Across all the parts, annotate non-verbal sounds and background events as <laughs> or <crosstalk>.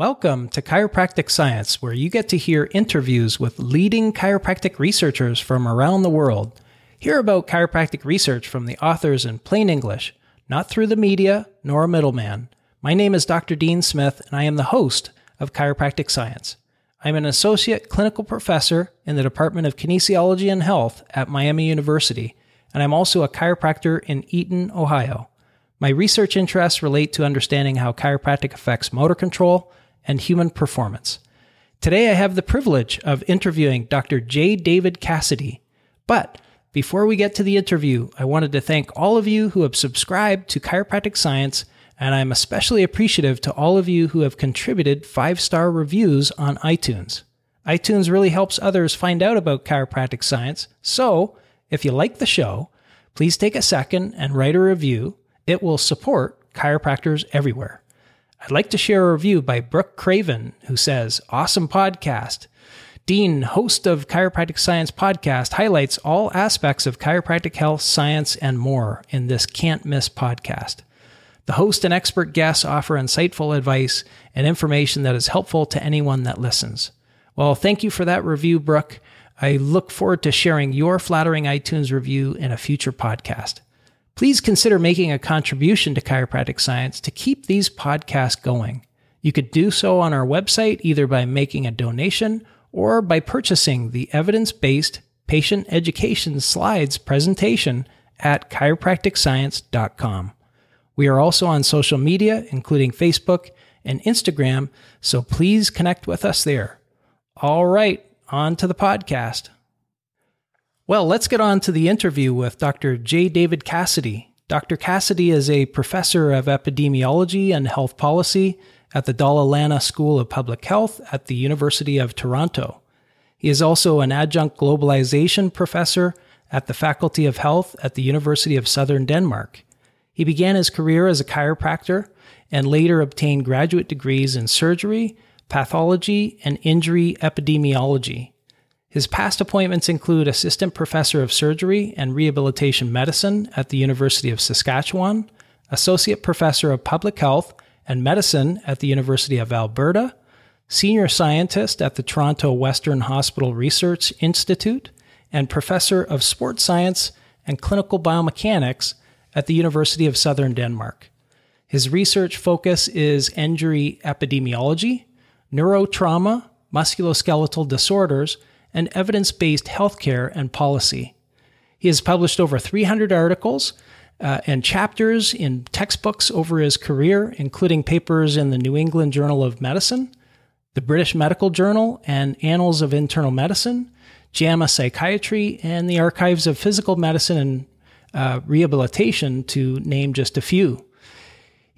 Welcome to Chiropractic Science, where you get to hear interviews with leading chiropractic researchers from around the world. Hear about chiropractic research from the authors in plain English, not through the media nor a middleman. My name is Dr. Dean Smith, and I am the host of Chiropractic Science. I'm an associate clinical professor in the Department of Kinesiology and Health at Miami University, and I'm also a chiropractor in Eaton, Ohio. My research interests relate to understanding how chiropractic affects motor control and human performance. Today, I have the privilege of interviewing Dr. J. David Cassidy. But before we get to the interview, I wanted to thank all of you who have subscribed to Chiropractic Science, and I'm especially appreciative to all of you who have contributed five star reviews on iTunes. iTunes really helps others find out about chiropractic science, so if you like the show, please take a second and write a review. It will support chiropractors everywhere. I'd like to share a review by Brooke Craven, who says, Awesome podcast. Dean, host of Chiropractic Science podcast, highlights all aspects of chiropractic health, science, and more in this can't miss podcast. The host and expert guests offer insightful advice and information that is helpful to anyone that listens. Well, thank you for that review, Brooke. I look forward to sharing your flattering iTunes review in a future podcast please consider making a contribution to chiropractic science to keep these podcasts going. You could do so on our website either by making a donation or by purchasing the evidence based patient education slides presentation at chiropracticscience.com. We are also on social media, including Facebook and Instagram, so please connect with us there. All right, on to the podcast. Well, let's get on to the interview with Dr. J. David Cassidy. Dr. Cassidy is a professor of epidemiology and health policy at the Dalla Lana School of Public Health at the University of Toronto. He is also an adjunct globalization professor at the Faculty of Health at the University of Southern Denmark. He began his career as a chiropractor and later obtained graduate degrees in surgery, pathology, and injury epidemiology. His past appointments include Assistant Professor of Surgery and Rehabilitation Medicine at the University of Saskatchewan, Associate Professor of Public Health and Medicine at the University of Alberta, Senior Scientist at the Toronto Western Hospital Research Institute, and Professor of Sports Science and Clinical Biomechanics at the University of Southern Denmark. His research focus is injury epidemiology, neurotrauma, musculoskeletal disorders, and evidence based healthcare and policy. He has published over 300 articles uh, and chapters in textbooks over his career, including papers in the New England Journal of Medicine, the British Medical Journal, and Annals of Internal Medicine, JAMA Psychiatry, and the Archives of Physical Medicine and uh, Rehabilitation, to name just a few.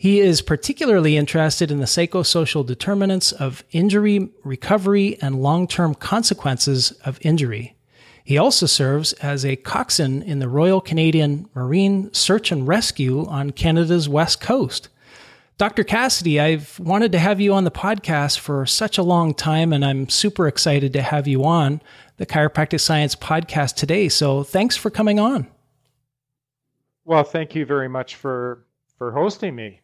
He is particularly interested in the psychosocial determinants of injury, recovery, and long term consequences of injury. He also serves as a coxswain in the Royal Canadian Marine Search and Rescue on Canada's west coast. Dr. Cassidy, I've wanted to have you on the podcast for such a long time, and I'm super excited to have you on the Chiropractic Science podcast today. So thanks for coming on. Well, thank you very much for for hosting me.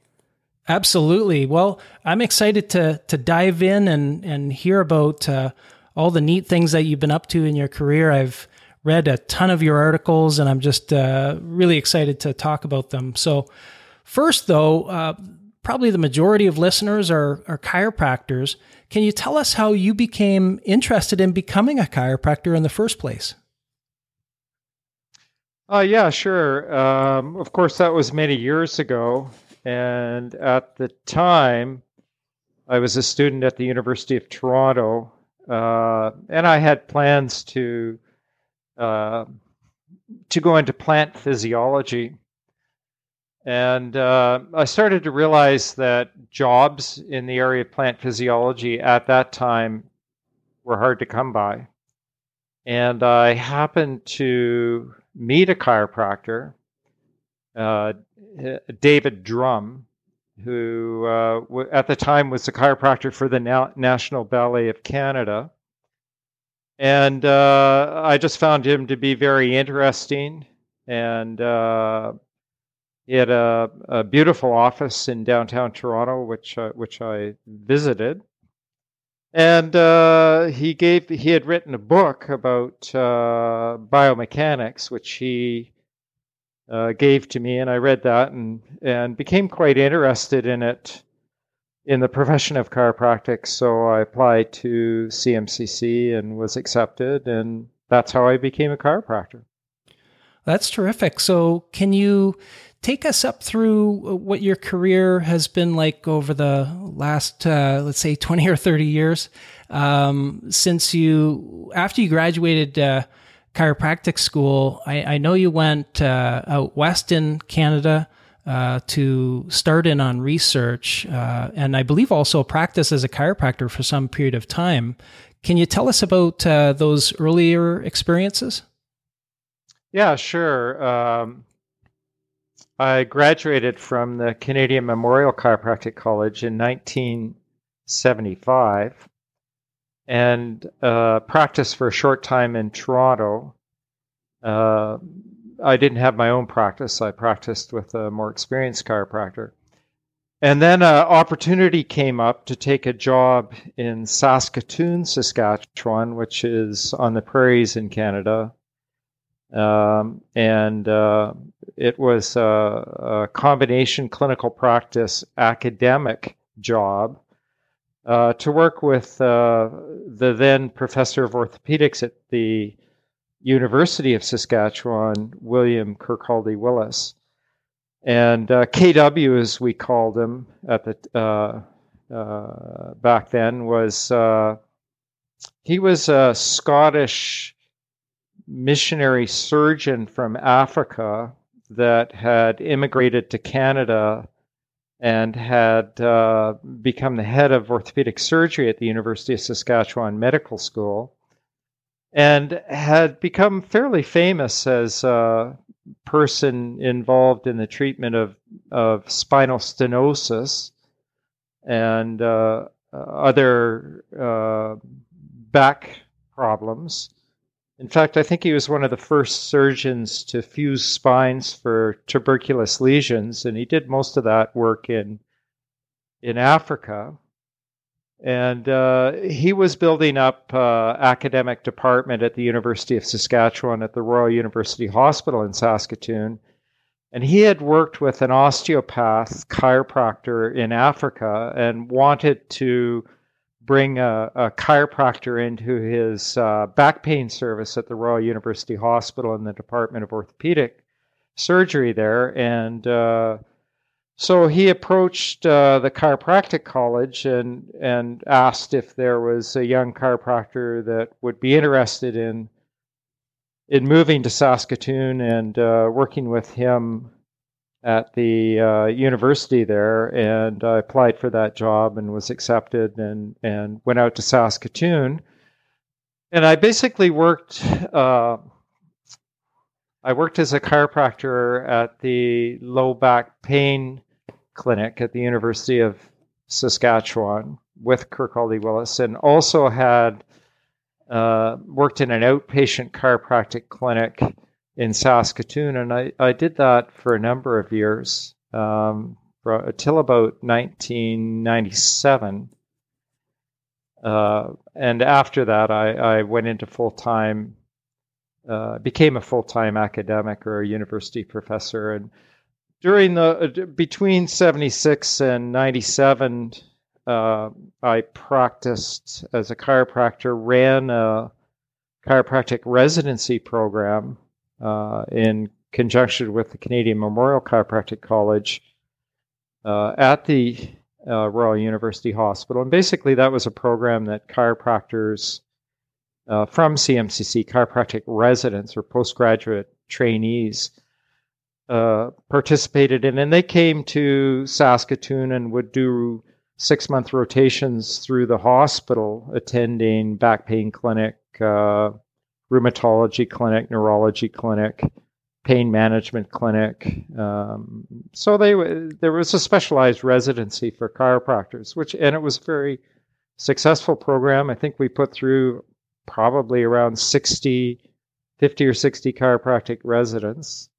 Absolutely. Well, I'm excited to to dive in and and hear about uh, all the neat things that you've been up to in your career. I've read a ton of your articles, and I'm just uh, really excited to talk about them. So, first, though, uh, probably the majority of listeners are are chiropractors. Can you tell us how you became interested in becoming a chiropractor in the first place? Uh, yeah, sure. Um, of course, that was many years ago. And at the time, I was a student at the University of Toronto, uh, and I had plans to uh, to go into plant physiology. And uh, I started to realize that jobs in the area of plant physiology at that time were hard to come by. And I happened to meet a chiropractor uh, David Drum, who uh, at the time was the chiropractor for the Na- National Ballet of Canada. And uh, I just found him to be very interesting. And uh, he had a, a, beautiful office in downtown Toronto, which, which I visited. And uh, he gave he had written a book about uh, biomechanics, which he uh, gave to me, and I read that and and became quite interested in it in the profession of chiropractic. So I applied to CMCC and was accepted, and that's how I became a chiropractor. That's terrific. So can you take us up through what your career has been like over the last, uh, let's say, 20 or 30 years um, since you, after you graduated uh, chiropractic school. I, I, know you went uh, out west in Canada. Uh, to start in on research, uh, and I believe also practice as a chiropractor for some period of time. Can you tell us about uh, those earlier experiences? Yeah, sure. Um, I graduated from the Canadian Memorial Chiropractic College in 1975 and uh, practiced for a short time in Toronto. Uh, I didn't have my own practice. I practiced with a more experienced chiropractor. And then an opportunity came up to take a job in Saskatoon, Saskatchewan, which is on the prairies in Canada. Um, and uh, it was a, a, combination clinical practice academic job uh, to work with uh, the then professor of orthopedics at the University of Saskatchewan, William Kirkaldy Willis. And uh, KW, as we called him at the uh, uh, back then, was he was a Scottish missionary surgeon from Africa that had immigrated to Canada and had uh, become the head of orthopedic surgery at the University of Saskatchewan Medical School and had become fairly famous as a person involved in the treatment of, of spinal stenosis and uh, other uh, back problems. In fact, I think he was one of the first surgeons to fuse spines for tuberculous lesions, and he did most of that work in in Africa. And uh, he was building up uh, academic department at the University of Saskatchewan at the Royal University Hospital in Saskatoon. And he had worked with an osteopath chiropractor in Africa and wanted to bring a, a chiropractor into his uh, back pain service at the Royal University Hospital in the Department of Orthopedic Surgery there. And uh, so he approached uh, the chiropractic college and, and asked if there was a young chiropractor that would be interested in in moving to Saskatoon and uh, working with him at the uh, university there, and I applied for that job and was accepted, and and went out to Saskatoon, and I basically worked. Uh, I worked as a chiropractor at the low back pain clinic at the University of Saskatchewan with Kirkaldy Willis, and also had uh, worked in an outpatient chiropractic clinic in Saskatoon, and I, I did that for a number of years um, until about 1997. Uh, and after that, I, I went into full time, uh, became a full time academic or a university professor. And during the uh, between 76 and 97, uh, I practiced as a chiropractor, ran a chiropractic residency program in conjunction with the Canadian Memorial Chiropractic College uh, at the uh, Royal University Hospital. And basically, that was a program that chiropractors uh, from CMCC, chiropractic residents or postgraduate trainees, uh, participated in. And they came to Saskatoon and would do six month rotations through the hospital, attending back pain clinic, uh, rheumatology clinic, neurology clinic, pain management clinic. Um, so they there was a specialized residency for chiropractors, which and it was a very successful program. I think we put through probably around 60, 50 or 60 chiropractic residents.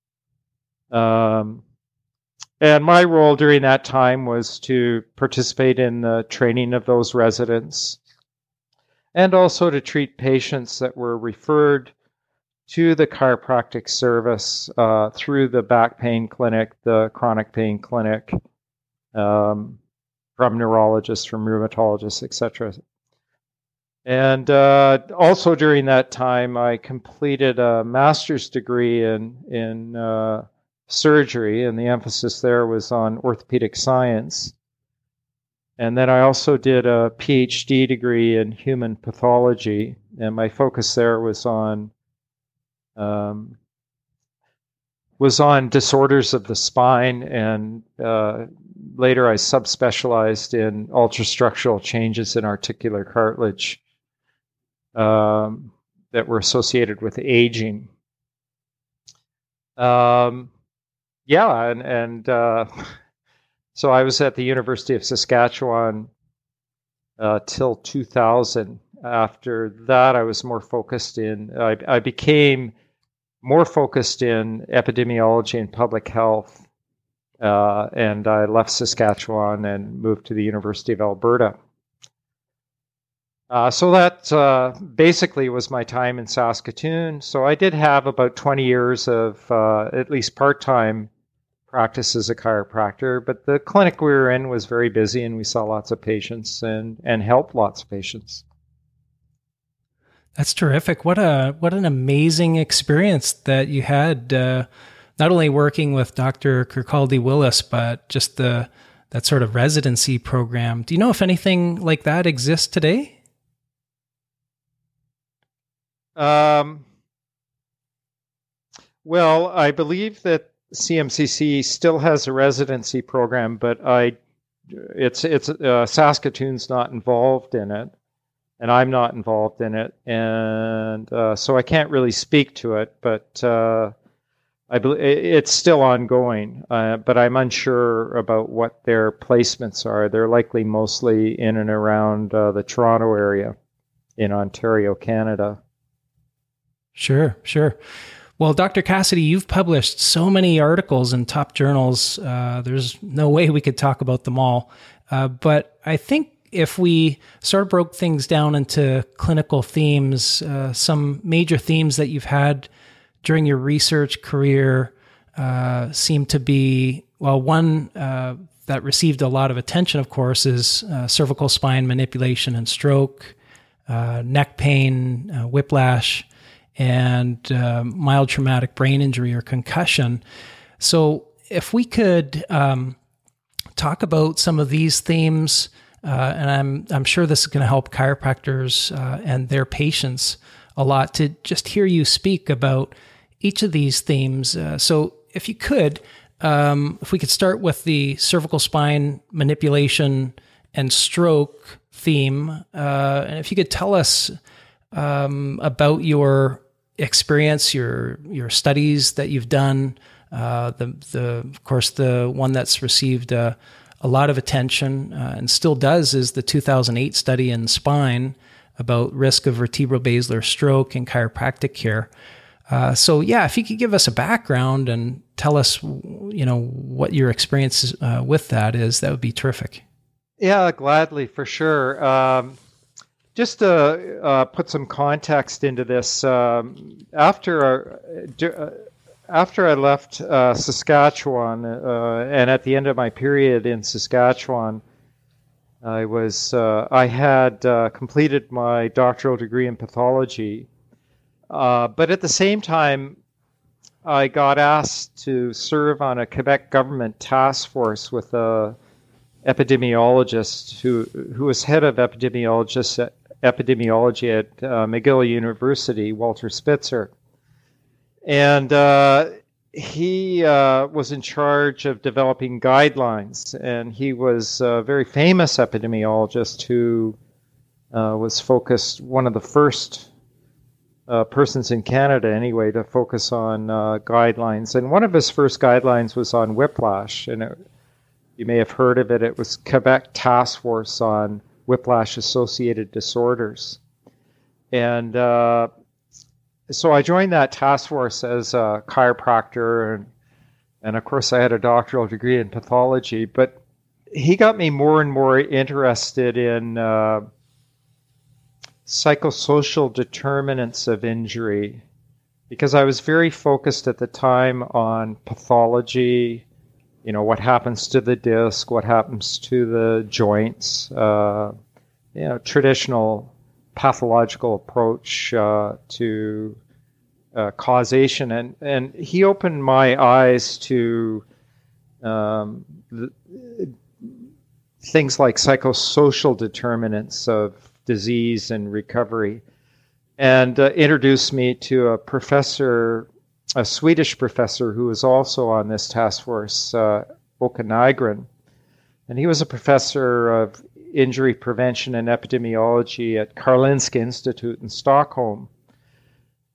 Um, and my role during that time was to participate in the training of those residents and also to treat patients that were referred to the chiropractic service uh, through the back pain clinic, the chronic pain clinic, um, from neurologists, from rheumatologists, etc. And uh, also during that time, I completed a master's degree in in uh, surgery, and the emphasis there was on orthopedic science. And then I also did a PhD degree in human pathology, and my focus there was on um, was on disorders of the spine, and uh, later I subspecialized in ultrastructural changes in articular cartilage um, that were associated with aging. Um, yeah, and and uh, <laughs> so I was at the University of Saskatchewan uh, till 2000. After that, I was more focused in, I, I became more focused in epidemiology and public health. Uh, and I left Saskatchewan and moved to the University of Alberta. Uh, so that uh, basically was my time in Saskatoon. So I did have about 20 years of uh, at least part time practice as a chiropractor, but the clinic we were in was very busy and we saw lots of patients and, and helped lots of patients. That's terrific. What a what an amazing experience that you had uh, not only working with Dr. Kirkaldy Willis, but just the that sort of residency program. Do you know if anything like that exists today? Um, well, I believe that CMCC still has a residency program, but I it's it's uh, Saskatoon's not involved in it, and I'm not involved in it, and uh, so I can't really speak to it. But uh, I believe it's still ongoing, uh, but I'm unsure about what their placements are. They're likely mostly in and around uh, the Toronto area in Ontario, Canada. Sure, sure. Well, Dr. Cassidy, you've published so many articles in top journals. Uh, there's no way we could talk about them all. Uh, but I think if we sort of broke things down into clinical themes, uh, some major themes that you've had during your research career uh, seem to be well, one uh, that received a lot of attention, of course, is uh, cervical spine manipulation and stroke, neck pain, whiplash and uh, mild traumatic brain injury or concussion. So, if we could um, talk about some of these themes, uh, and I'm I'm sure this is going to help chiropractors uh, and their patients a lot to just hear you speak about each of these themes. Uh, so, if you could, um, if we could start with the cervical spine manipulation and stroke theme, uh, and if you could tell us um, about your experience, your your studies that you've done. Uh, the the of course the one that's received uh, a lot of attention uh, and still does is the 2008 study in spine about risk of vertebrobasilar stroke and chiropractic care. Uh, so yeah, if you could give us a background and tell us, you know, what your experience uh, with that is, that would be terrific. Yeah, gladly for sure. Um, just to uh, put some context into this, um, after uh, after I left uh, Saskatchewan, uh, and at the end of my period in Saskatchewan, I was uh, I had uh, completed my doctoral degree in pathology, but at the same time, I got asked to serve on a Quebec government task force with a epidemiologist who who was head of epidemiologists at, epidemiology at uh, McGill University, Walter Spitzer. And uh, he uh, was in charge of developing guidelines, and he was a very famous epidemiologist who uh, was focused, one of the first uh, persons in Canada, anyway, to focus on uh, guidelines. And one of his first guidelines was on whiplash, and it, you may have heard of it. It was Quebec Task Force on whiplash associated disorders. And uh, so I joined that task force as a chiropractor, and, and of course, I had a doctoral degree in pathology. But he got me more and more interested in uh, psychosocial determinants of injury because I was very focused at the time on pathology, you know, what happens to the disc, what happens to the joints, uh, you know, traditional pathological approach uh, to uh, causation. And, and he opened my eyes to um, things like psychosocial determinants of disease and recovery and uh, introduced me to a professor, a Swedish professor who was also on this task force, uh, Åke Nygren. And he was a professor of injury prevention and epidemiology at Karolinska Institute in Stockholm.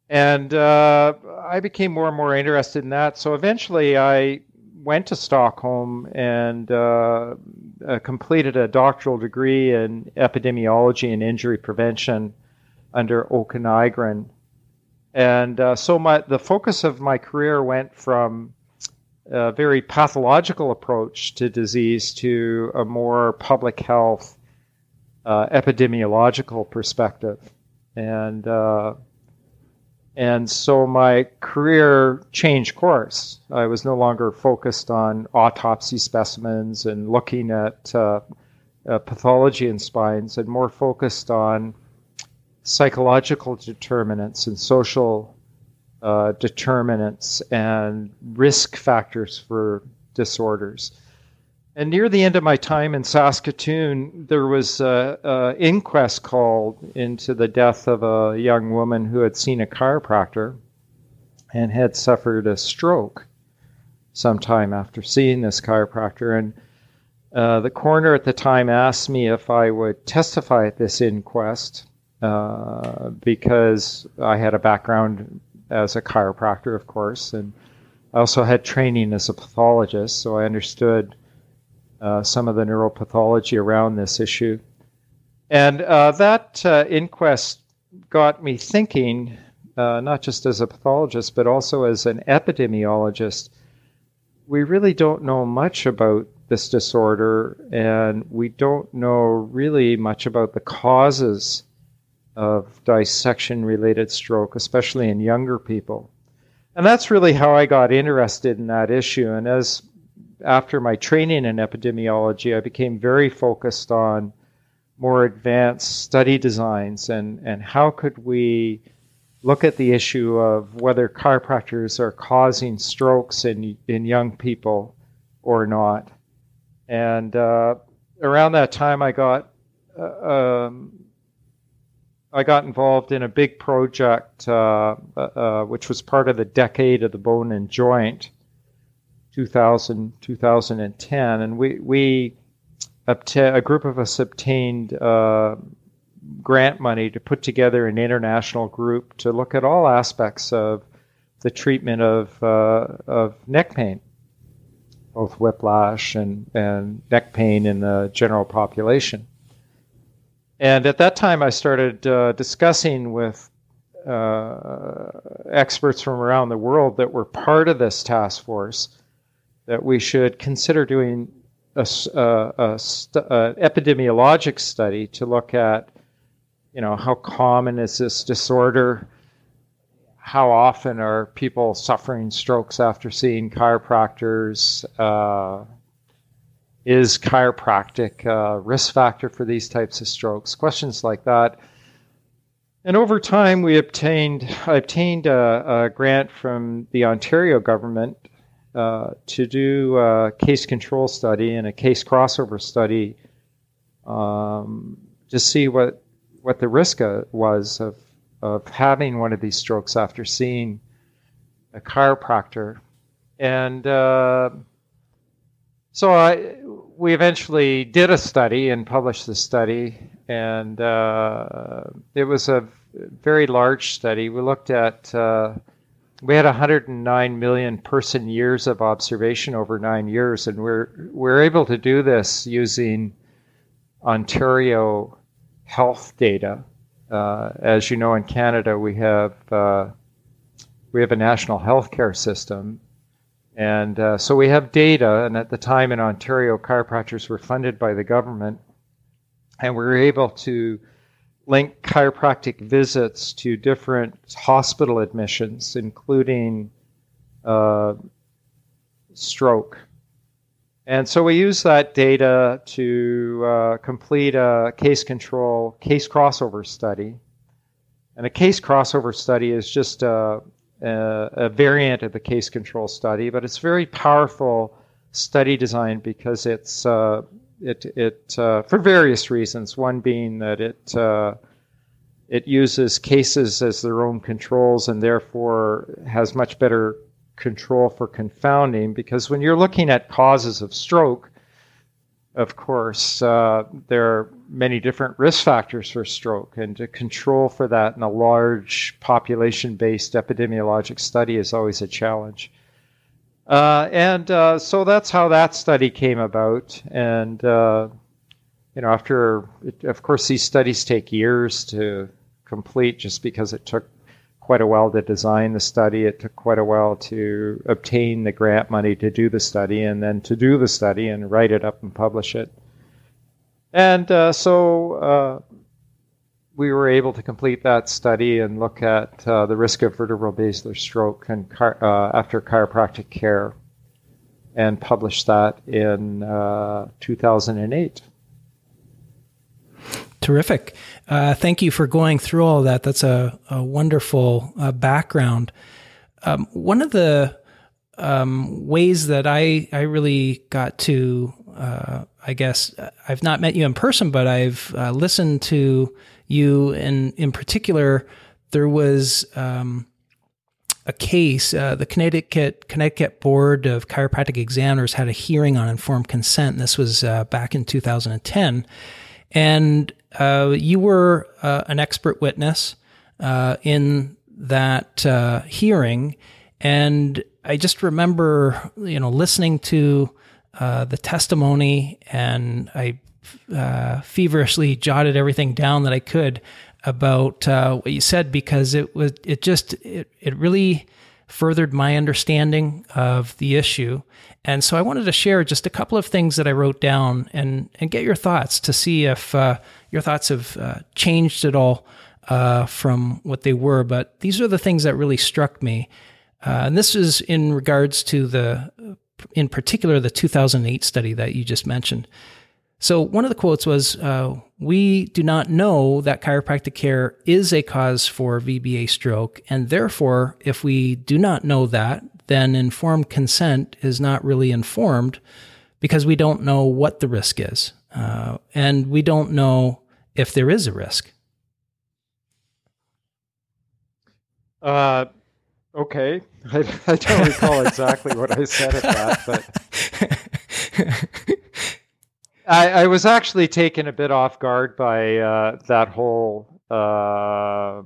And uh, I became more and more interested in that. So eventually I went to Stockholm and uh, uh, completed a doctoral degree in epidemiology and injury prevention under Åke Nygren. And uh, so my, the focus of my career went from a very pathological approach to disease to a more public health, uh, epidemiological perspective. And, uh, and so my career changed course. I was no longer focused on autopsy specimens and looking at uh, uh, pathology in spines and more focused on psychological determinants and social uh, determinants and risk factors for disorders. And near the end of my time in Saskatoon, there was an inquest called into the death of a young woman who had seen a chiropractor and had suffered a stroke sometime after seeing this chiropractor. And uh, the coroner at the time asked me if I would testify at this inquest uh, because I had a background as a chiropractor, of course, and I also had training as a pathologist, so I understood uh, some of the neuropathology around this issue. And uh, that uh, inquest got me thinking, uh, not just as a pathologist, but also as an epidemiologist. We really don't know much about this disorder, and we don't know really much about the causes of dissection related stroke, especially in younger people. And that's really how I got interested in that issue. And as after my training in epidemiology, I became very focused on more advanced study designs and, and how could we look at the issue of whether chiropractors are causing strokes in, in young people or not. And uh, around that time, I got uh, um, I got involved in a big project, uh, uh, uh, which was part of the Decade of the Bone and Joint, 2000, 2010. And we, we obta- a group of us obtained uh, grant money to put together an international group to look at all aspects of the treatment of, uh, of neck pain, both whiplash and, and neck pain in the general population. And at that time, I started uh, discussing with uh, experts from around the world that were part of this task force that we should consider doing a, a, a st- epidemiologic study to look at, you know, how common is this disorder? How often are people suffering strokes after seeing chiropractors? Uh, is chiropractic a risk factor for these types of strokes? Questions like that. And over time, we obtained I obtained a, a grant from the Ontario government uh, to do a case control study and a case crossover study um, to see what what the risk uh, was of of having one of these strokes after seeing a chiropractor. And uh, so I, we eventually did a study and published the study, and uh, it was a very large study. We looked at uh, we had 109 million person years of observation over nine years, and we're we're able to do this using Ontario health data. Uh, as you know, in Canada, we have uh, we have a national healthcare system, and uh, so we have data, and at the time in Ontario, chiropractors were funded by the government, and we were able to link chiropractic visits to different hospital admissions, including uh, stroke. And so we use that data to uh, complete a case control, case crossover study. And a case crossover study is just a, a, a variant of the case control study, but it's very powerful study design because it's uh, it it uh, for various reasons. One being that it uh, it uses cases as their own controls and therefore has much better control for confounding. Because when you're looking at causes of stroke, of course, uh, there many different risk factors for stroke, and to control for that in a large population based epidemiologic study is always a challenge. Uh, and uh, so that's how that study came about. And, uh, you know, after, it, of course, these studies take years to complete just because it took quite a while to design the study. It took quite a while to obtain the grant money to do the study and then to do the study and write it up and publish it. And uh, so uh, we were able to complete that study and look at uh, the risk of vertebral basilar stroke and car- uh, after chiropractic care and publish that in uh, 2008. Terrific. Uh, thank you for going through all that. That's a, a wonderful background. Um, one of the um, ways that I, I really got to, I guess, I've not met you in person, but I've listened to you, and in particular, there was um, a case. Uh, the Connecticut Connecticut Board of Chiropractic Examiners had a hearing on informed consent. And this was uh, back in 2010, and uh, you were uh, an expert witness uh, in that uh, hearing, and I just remember, you know, listening to the testimony, and I uh, feverishly jotted everything down that I could about uh, what you said because it was it just it, it really furthered my understanding of the issue. And so I wanted to share just a couple of things that I wrote down and and get your thoughts to see if uh, your thoughts have uh, changed at all uh, from what they were. But these are the things that really struck me. Uh, and this is in regards to the, in particular, the 2008 study that you just mentioned. So one of the quotes was, uh, "We do not know that chiropractic care is a cause for VBA stroke, and therefore, if we do not know that, then informed consent is not really informed because we don't know what the risk is, uh, and we don't know if there is a risk." Uh, okay, I, I don't recall exactly what I said at that, but. <laughs> I, I, was actually taken a bit off guard by uh, that whole uh,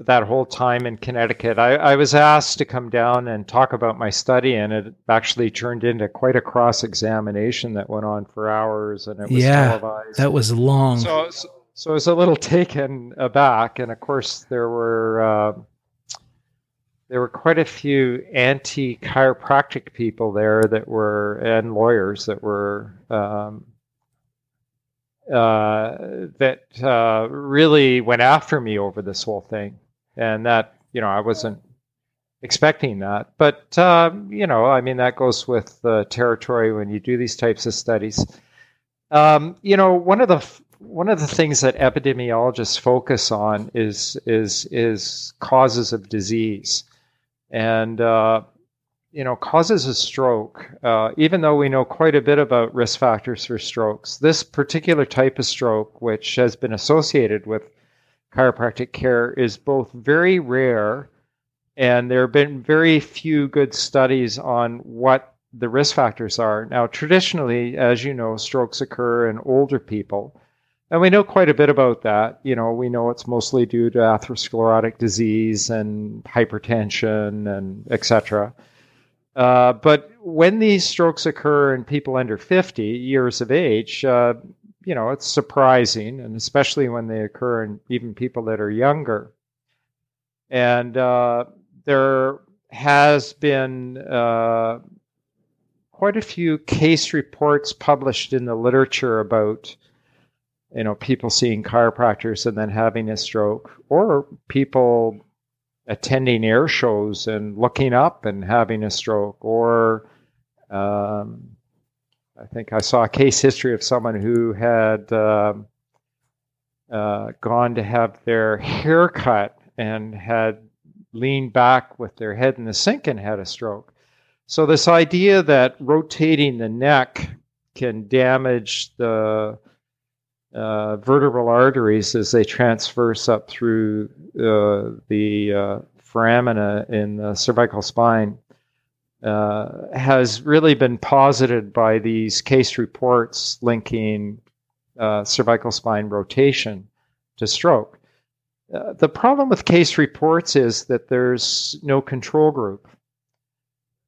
that whole time in Connecticut. I, I, was asked to come down and talk about my study, and it actually turned into quite a cross examination that went on for hours, and it was yeah, televised. That was long. So, so, so I was a little <laughs> taken aback, and of course there were. Uh, there were quite a few anti chiropractic people there that were, and lawyers that were, um, uh, that uh, really went after me over this whole thing. And that, you know, I wasn't expecting that. But, uh, you know, I mean, that goes with the territory when you do these types of studies. Um, you know, one of the one of the things that epidemiologists focus on is is is causes of disease and uh, you know causes a stroke. Uh, even though we know quite a bit about risk factors for strokes, this particular type of stroke, which has been associated with chiropractic care, is both very rare, and there have been very few good studies on what the risk factors are. Now, traditionally, as you know, strokes occur in older people. And we know quite a bit about that. You know, we know it's mostly due to atherosclerotic disease and hypertension and etc. Uh, but when these strokes occur in people under 50 years of age, uh, you know, it's surprising, and especially when they occur in even people that are younger. And uh, there has been uh, quite a few case reports published in the literature about you know, people seeing chiropractors and then having a stroke, or people attending air shows and looking up and having a stroke, or um, I think I saw a case history of someone who had uh, uh, gone to have their hair cut and had leaned back with their head in the sink and had a stroke. So, this idea that rotating the neck can damage the uh, vertebral arteries as they transverse up through uh, the uh, foramina in the cervical spine uh, has really been posited by these case reports linking uh, cervical spine rotation to stroke. Uh, the problem with case reports is that there's no control group.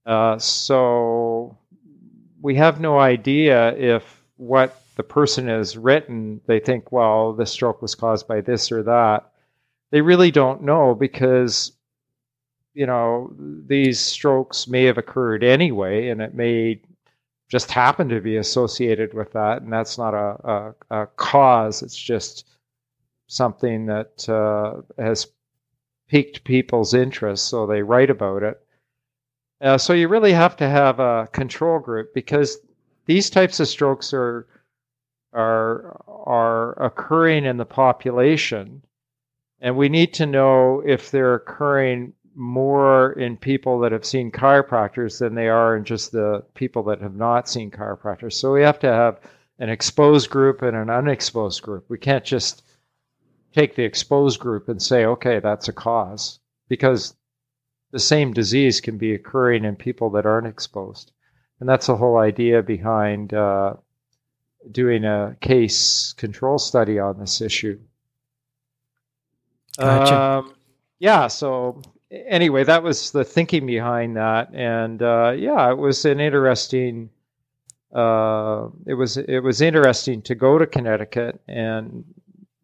Uh, so we have no idea if what the person has written, they think, well, the stroke was caused by this or that. They really don't know because, you know, these strokes may have occurred anyway, and it may just happen to be associated with that, and that's not a, a, a cause. It's just something that uh, has piqued people's interest, so they write about it. Uh, so you really have to have a control group because these types of strokes are are are occurring in the population, and we need to know if they're occurring more in people that have seen chiropractors than they are in just the people that have not seen chiropractors. So we have to have an exposed group and an unexposed group. We can't just take the exposed group and say, okay, that's a cause, because the same disease can be occurring in people that aren't exposed. And that's the whole idea behind uh, doing a case control study on this issue. Gotcha. Um, yeah, so anyway, that was the thinking behind that. And uh, yeah, it was an interesting. Uh, it was it was interesting to go to Connecticut and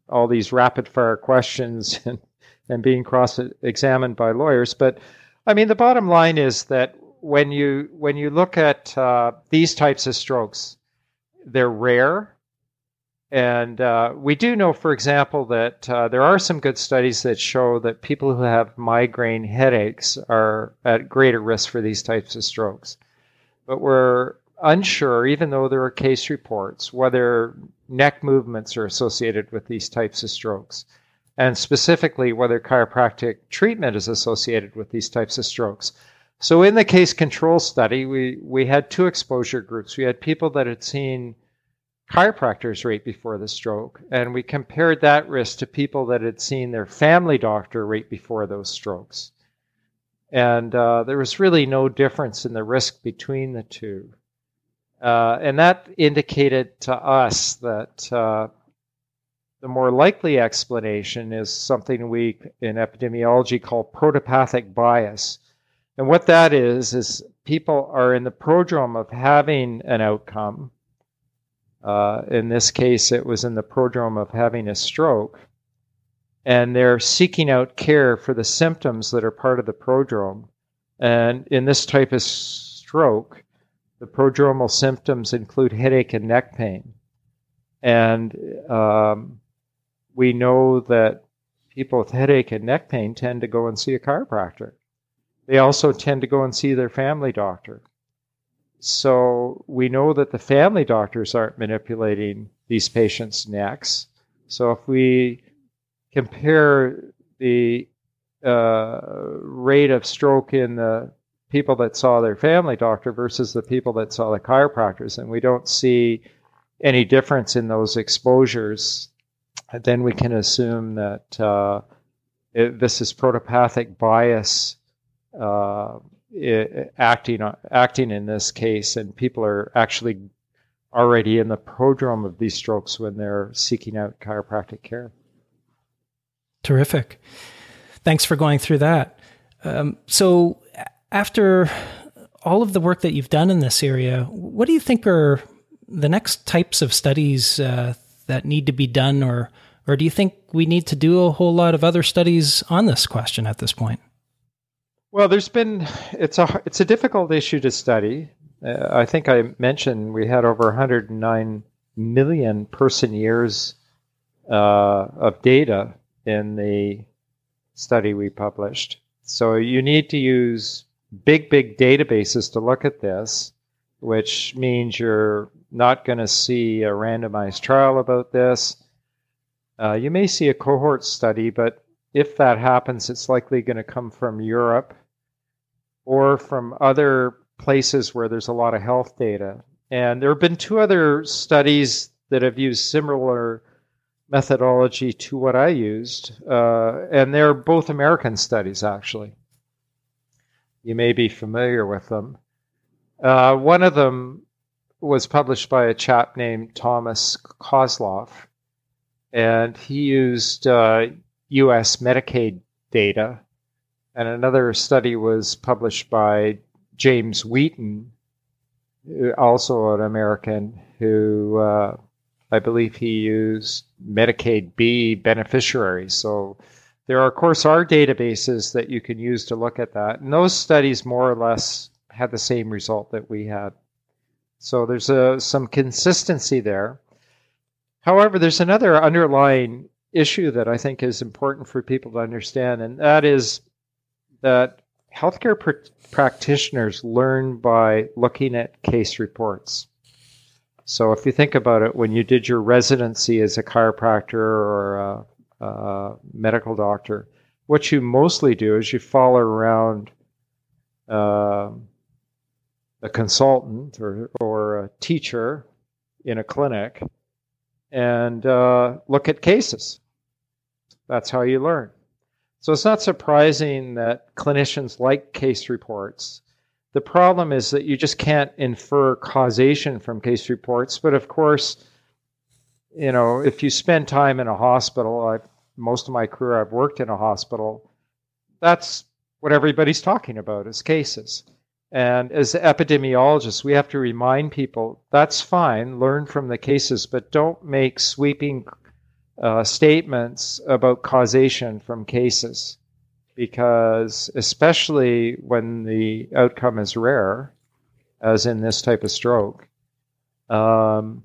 all these rapid fire questions <laughs> and, and being cross examined by lawyers. But I mean, the bottom line is that when you when you look at uh, these types of strokes, they're rare. And uh, we do know, for example, that uh, there are some good studies that show that people who have migraine headaches are at greater risk for these types of strokes. But we're unsure, even though there are case reports, whether neck movements are associated with these types of strokes, and specifically whether chiropractic treatment is associated with these types of strokes. So, in the case control study, we, we had two exposure groups. We had people that had seen chiropractors right before the stroke, and we compared that risk to people that had seen their family doctor right before those strokes. And uh, there was really no difference in the risk between the two. Uh, and that indicated to us that uh, the more likely explanation is something we in epidemiology call protopathic bias. And what that is, is people are in the prodrome of having an outcome. Uh, in this case, it was in the prodrome of having a stroke. And they're seeking out care for the symptoms that are part of the prodrome. And in this type of stroke, the prodromal symptoms include headache and neck pain. And um, we know that people with headache and neck pain tend to go and see a chiropractor. They also tend to go and see their family doctor. So we know that the family doctors aren't manipulating these patients' necks. So if we compare the uh, rate of stroke in the people that saw their family doctor versus the people that saw the chiropractors, and we don't see any difference in those exposures, then we can assume that uh, it, this is protopathic bias uh, acting acting in this case, and people are actually already in the prodrome of these strokes when they're seeking out chiropractic care. Terrific. Thanks for going through that. Um, so, after all of the work that you've done in this area, what do you think are the next types of studies uh, that need to be done, or or do you think we need to do a whole lot of other studies on this question at this point? Well, there's been it's a it's a difficult issue to study. Uh, I think I mentioned we had over 109 million person years uh, of data in the study we published. So you need to use big, big databases to look at this, which means you're not going to see a randomized trial about this. Uh, you may see a cohort study, but if that happens, it's likely going to come from Europe or from other places where there's a lot of health data. And there have been two other studies that have used similar methodology to what I used, uh, and they're both American studies, actually. You may be familiar with them. Uh, one of them was published by a chap named Thomas Kosloff, and he used uh, US Medicaid data. And another study was published by James Whedon, also an American, who uh, I believe he used Medicaid B beneficiaries. So there are, of course, are databases that you can use to look at that. And those studies more or less had the same result that we had. So there's a, some consistency there. However, there's another underlying issue that I think is important for people to understand, and that is that healthcare pr- practitioners learn by looking at case reports. So if you think about it, when you did your residency as a chiropractor or a, a medical doctor, what you mostly do is you follow around uh, a consultant or, or a teacher in a clinic and uh, look at cases. That's how you learn. So it's not surprising that clinicians like case reports. The problem is that you just can't infer causation from case reports. But of course, you know, if you spend time in a hospital, I, most of my career I've worked in a hospital, that's what everybody's talking about is cases. And as epidemiologists, we have to remind people that's fine, learn from the cases, but don't make sweeping uh, statements about causation from cases. Because, especially when the outcome is rare, as in this type of stroke, um,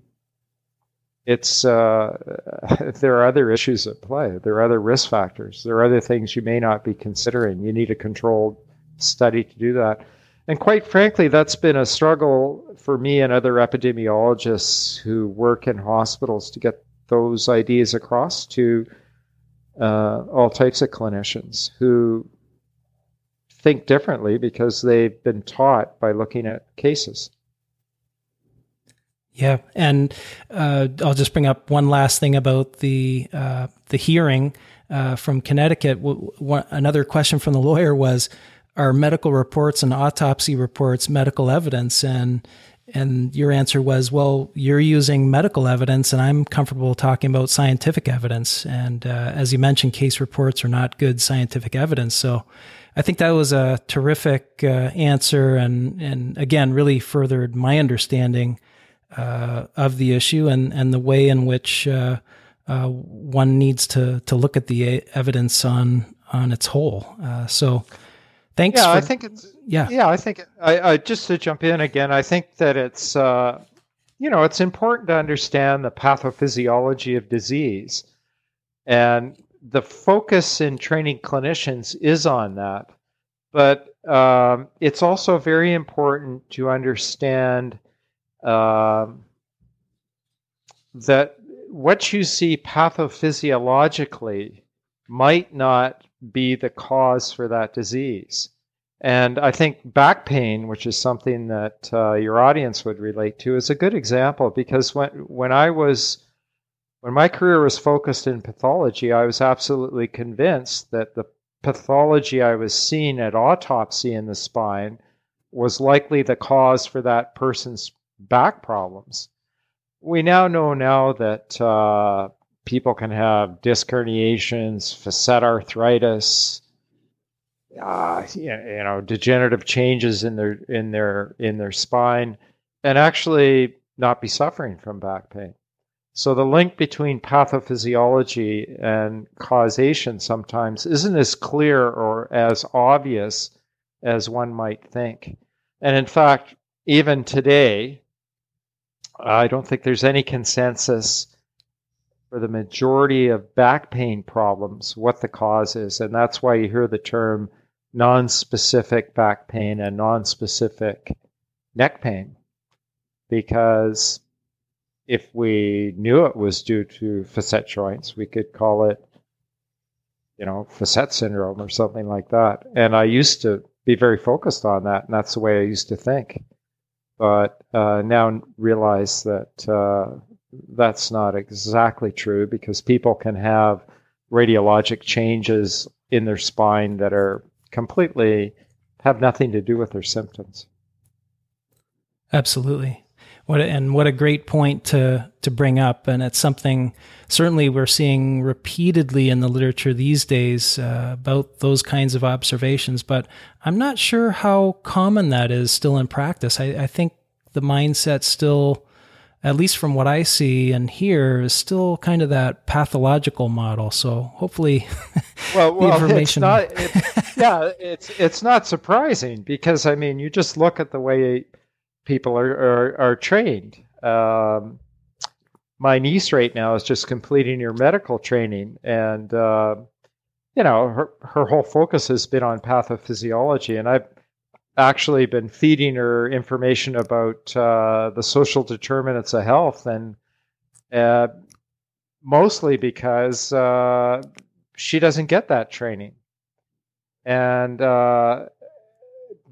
it's uh, <laughs> there are other issues at play. There are other risk factors. There are other things you may not be considering. You need a controlled study to do that. And quite frankly, that's been a struggle for me and other epidemiologists who work in hospitals to get those ideas across to uh, all types of clinicians who think differently because they've been taught by looking at cases. Yeah, and uh, I'll just bring up one last thing about the uh, the hearing uh, from Connecticut. W- another question from the lawyer was, are medical reports and autopsy reports medical evidence? And and your answer was, well, you're using medical evidence, and I'm comfortable talking about scientific evidence. And uh, as you mentioned, case reports are not good scientific evidence. So I think that was a terrific uh, answer, and and again, really furthered my understanding uh, of the issue and and the way in which uh, uh, one needs to to look at the evidence on on its whole. Uh, so Thanks. Yeah, for, I think it's yeah. Yeah, I think I, I, just to jump in again. I think that it's uh, you know it's important to understand the pathophysiology of disease, and the focus in training clinicians is on that. But um, it's also very important to understand um, that what you see pathophysiologically might not be the cause for that disease. And I think back pain, which is something that uh, your audience would relate to, is a good example because when when I was when my career was focused in pathology, I was absolutely convinced that the pathology I was seeing at autopsy in the spine was likely the cause for that person's back problems. We now know now that uh, people can have disc herniations, facet arthritis, uh, you know, degenerative changes in their in their in their spine, and actually not be suffering from back pain. So the link between pathophysiology and causation sometimes isn't as clear or as obvious as one might think. And in fact, even today, I don't think there's any consensus for the majority of back pain problems what the cause is. And that's why you hear the term non-specific back pain and non-specific neck pain. Because if we knew it was due to facet joints, we could call it, you know, facet syndrome or something like that. And I used to be very focused on that, and that's the way I used to think. But uh, now realize that uh, that's not exactly true because people can have radiologic changes in their spine that are completely have nothing to do with their symptoms. Absolutely. What a, and what a great point to to bring up, and it's something certainly we're seeing repeatedly in the literature these days uh, about those kinds of observations. But I'm not sure how common that is still in practice. I, I think the mindset still at least from what I see and hear, is still kind of that pathological model. So hopefully, <laughs> well, well information. It's not, yeah, it's it's not surprising because I mean, you just look at the way people are are, are trained. Um, my niece right now is just completing her medical training, and uh, you know, her her whole focus has been on pathophysiology, and I've actually been feeding her information about uh, the social determinants of health, and uh, mostly because uh, she doesn't get that training. And uh,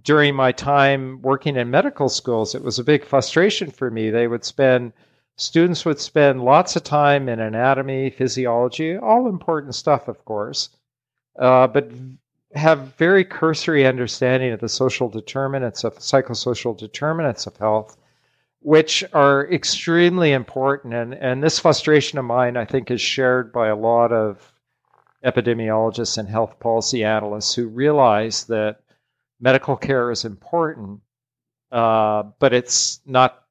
during my time working in medical schools, it was a big frustration for me. They would spend students would spend lots of time in anatomy, physiology, all important stuff, of course, uh, but have very cursory understanding of the social determinants of psychosocial determinants of health, which are extremely important. And, and this frustration of mine, I think, is shared by a lot of epidemiologists and health policy analysts who realize that medical care is important, uh, but it's not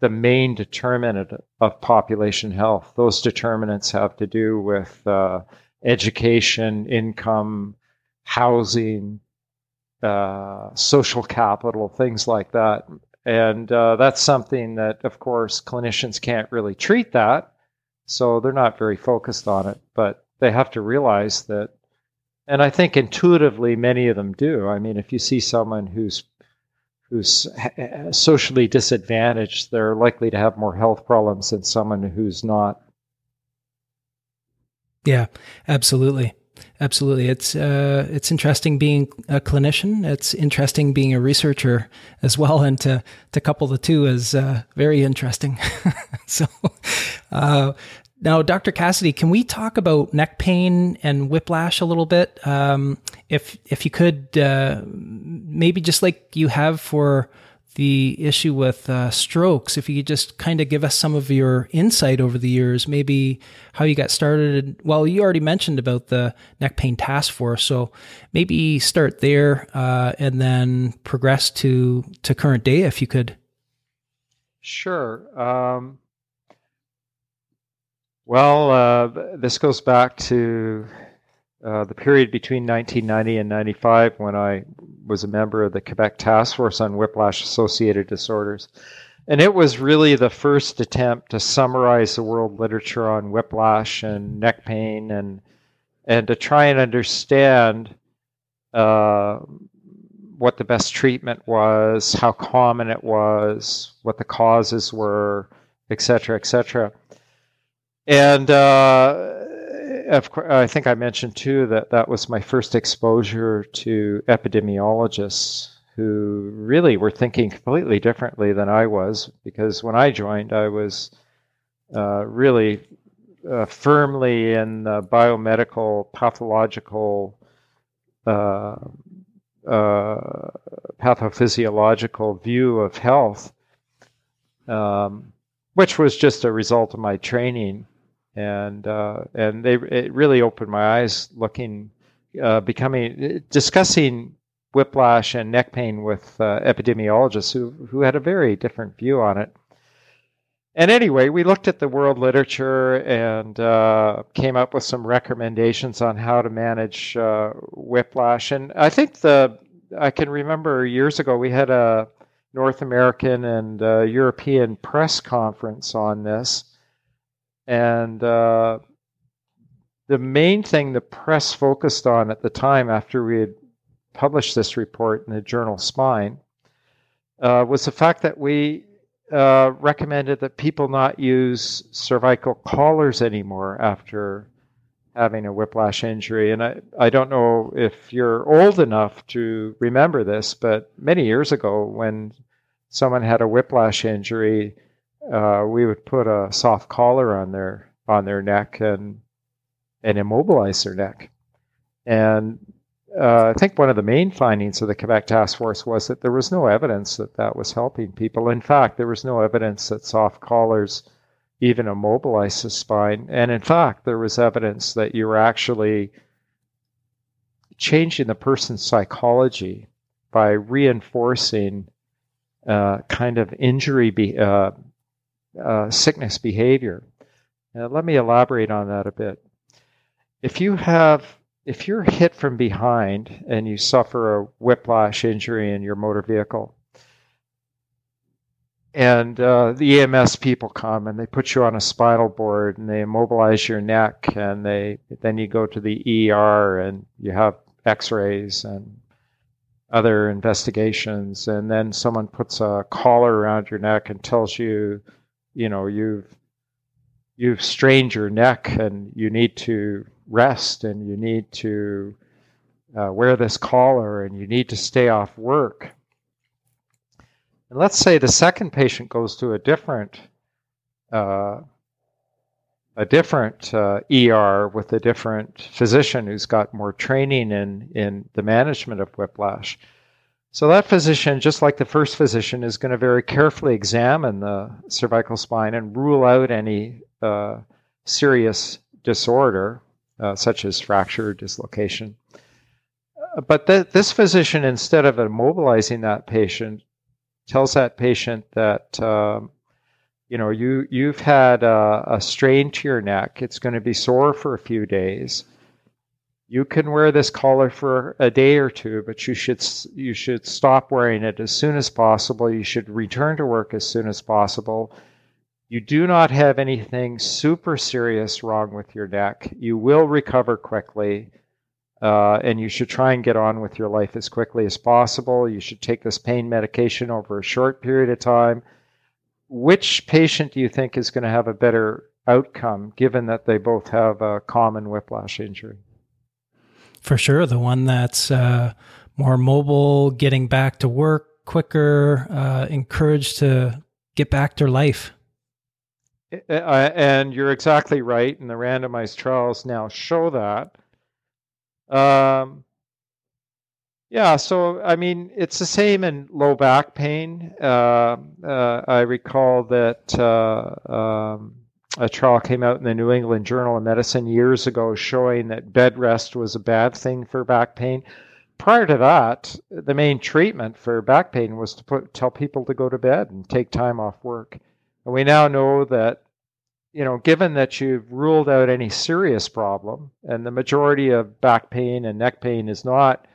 the main determinant of population health. Those determinants have to do with uh, education, income, housing, uh, social capital, things like that. And uh, that's something that, of course, clinicians can't really treat that. So they're not very focused on it. But they have to realize that, and I think intuitively many of them do. I mean, if you see someone who's who's socially disadvantaged, they're likely to have more health problems than someone who's not. Yeah, absolutely. Absolutely, it's uh, it's interesting being a clinician. It's interesting being a researcher as well, and to to couple the two is uh, very interesting. <laughs> so, uh, now, Dr. Cassidy, can we talk about neck pain and whiplash a little bit? Um, if if you could, uh, maybe just like you have for the issue with uh, strokes. If you could just kind of give us some of your insight over the years, maybe how you got started. Well, you already mentioned about the neck pain task force, so maybe start there uh, and then progress to to current day, if you could. Sure. Um, well, uh, this goes back to uh, the period between 1990 and 95 when I was a member of the Quebec Task Force on Whiplash Associated Disorders. And it was really the first attempt to summarize the world literature on whiplash and neck pain and and to try and understand uh, what the best treatment was, how common it was, what the causes were, et cetera, et cetera. And uh, of course, I think I mentioned too that that was my first exposure to epidemiologists who really were thinking completely differently than I was. Because when I joined, I was uh, really uh, firmly in the biomedical, pathological, uh, uh pathophysiological view of health, um, which was just a result of my training and uh, and they it really opened my eyes looking uh, becoming discussing whiplash and neck pain with uh, epidemiologists who who had a very different view on it. And anyway, we looked at the world literature and uh, came up with some recommendations on how to manage uh, whiplash. And I think the I can remember years ago we had a North American and uh, European press conference on this And uh, the main thing the press focused on at the time after we had published this report in the journal Spine uh, was the fact that we uh, recommended that people not use cervical collars anymore after having a whiplash injury. And I, I don't know if you're old enough to remember this, but many years ago, when someone had a whiplash injury, uh, we would put a soft collar on their on their neck and and immobilize their neck. And uh, I think one of the main findings of the Quebec Task Force was that there was no evidence that that was helping people. In fact, there was no evidence that soft collars even immobilize the spine. And in fact, there was evidence that you were actually changing the person's psychology by reinforcing uh, kind of injury, be, uh, uh, sickness behavior. let me elaborate on that a bit. If you have if you're hit from behind and you suffer a whiplash injury in your motor vehicle, and uh, the EMS people come and they put you on a spinal board and they immobilize your neck and they then you go to the ER and you have X-rays and other investigations and then someone puts a collar around your neck and tells you, you know, you've you've strained your neck and you need to rest and you need to uh, wear this collar and you need to stay off work. And let's say the second patient goes to a different uh, a different uh, ER with a different physician who's got more training in in the management of whiplash. So that physician, just like the first physician, is going to very carefully examine the cervical spine and rule out any uh, serious disorder uh, such as fracture, or dislocation. Uh, but th- this physician, instead of immobilizing that patient, tells that patient that um, you know you you've had a, a strain to your neck. It's going to be sore for a few days. You can wear this collar for a day or two, but you should you should stop wearing it as soon as possible. You should return to work as soon as possible you do not have anything super serious wrong with your neck. You will recover quickly, uh, and you should try and get on with your life as quickly as possible. You should take this pain medication over a short period of time. Which patient do you think is going to have a better outcome given that they both have a common whiplash injury? For sure. The one that's uh, more mobile, getting back to work quicker, uh, encouraged to get back to life. And you're exactly right, and the randomized trials now show that. Um, yeah, so I mean, it's the same in low back pain. Uh, uh, I recall that uh, um, a trial came out in the New England Journal of Medicine years ago showing that bed rest was a bad thing for back pain. Prior to that, the main treatment for back pain was to put, tell people to go to bed and take time off work. And we now know that, you know, given that you've ruled out any serious problem, and the majority of back pain and neck pain is not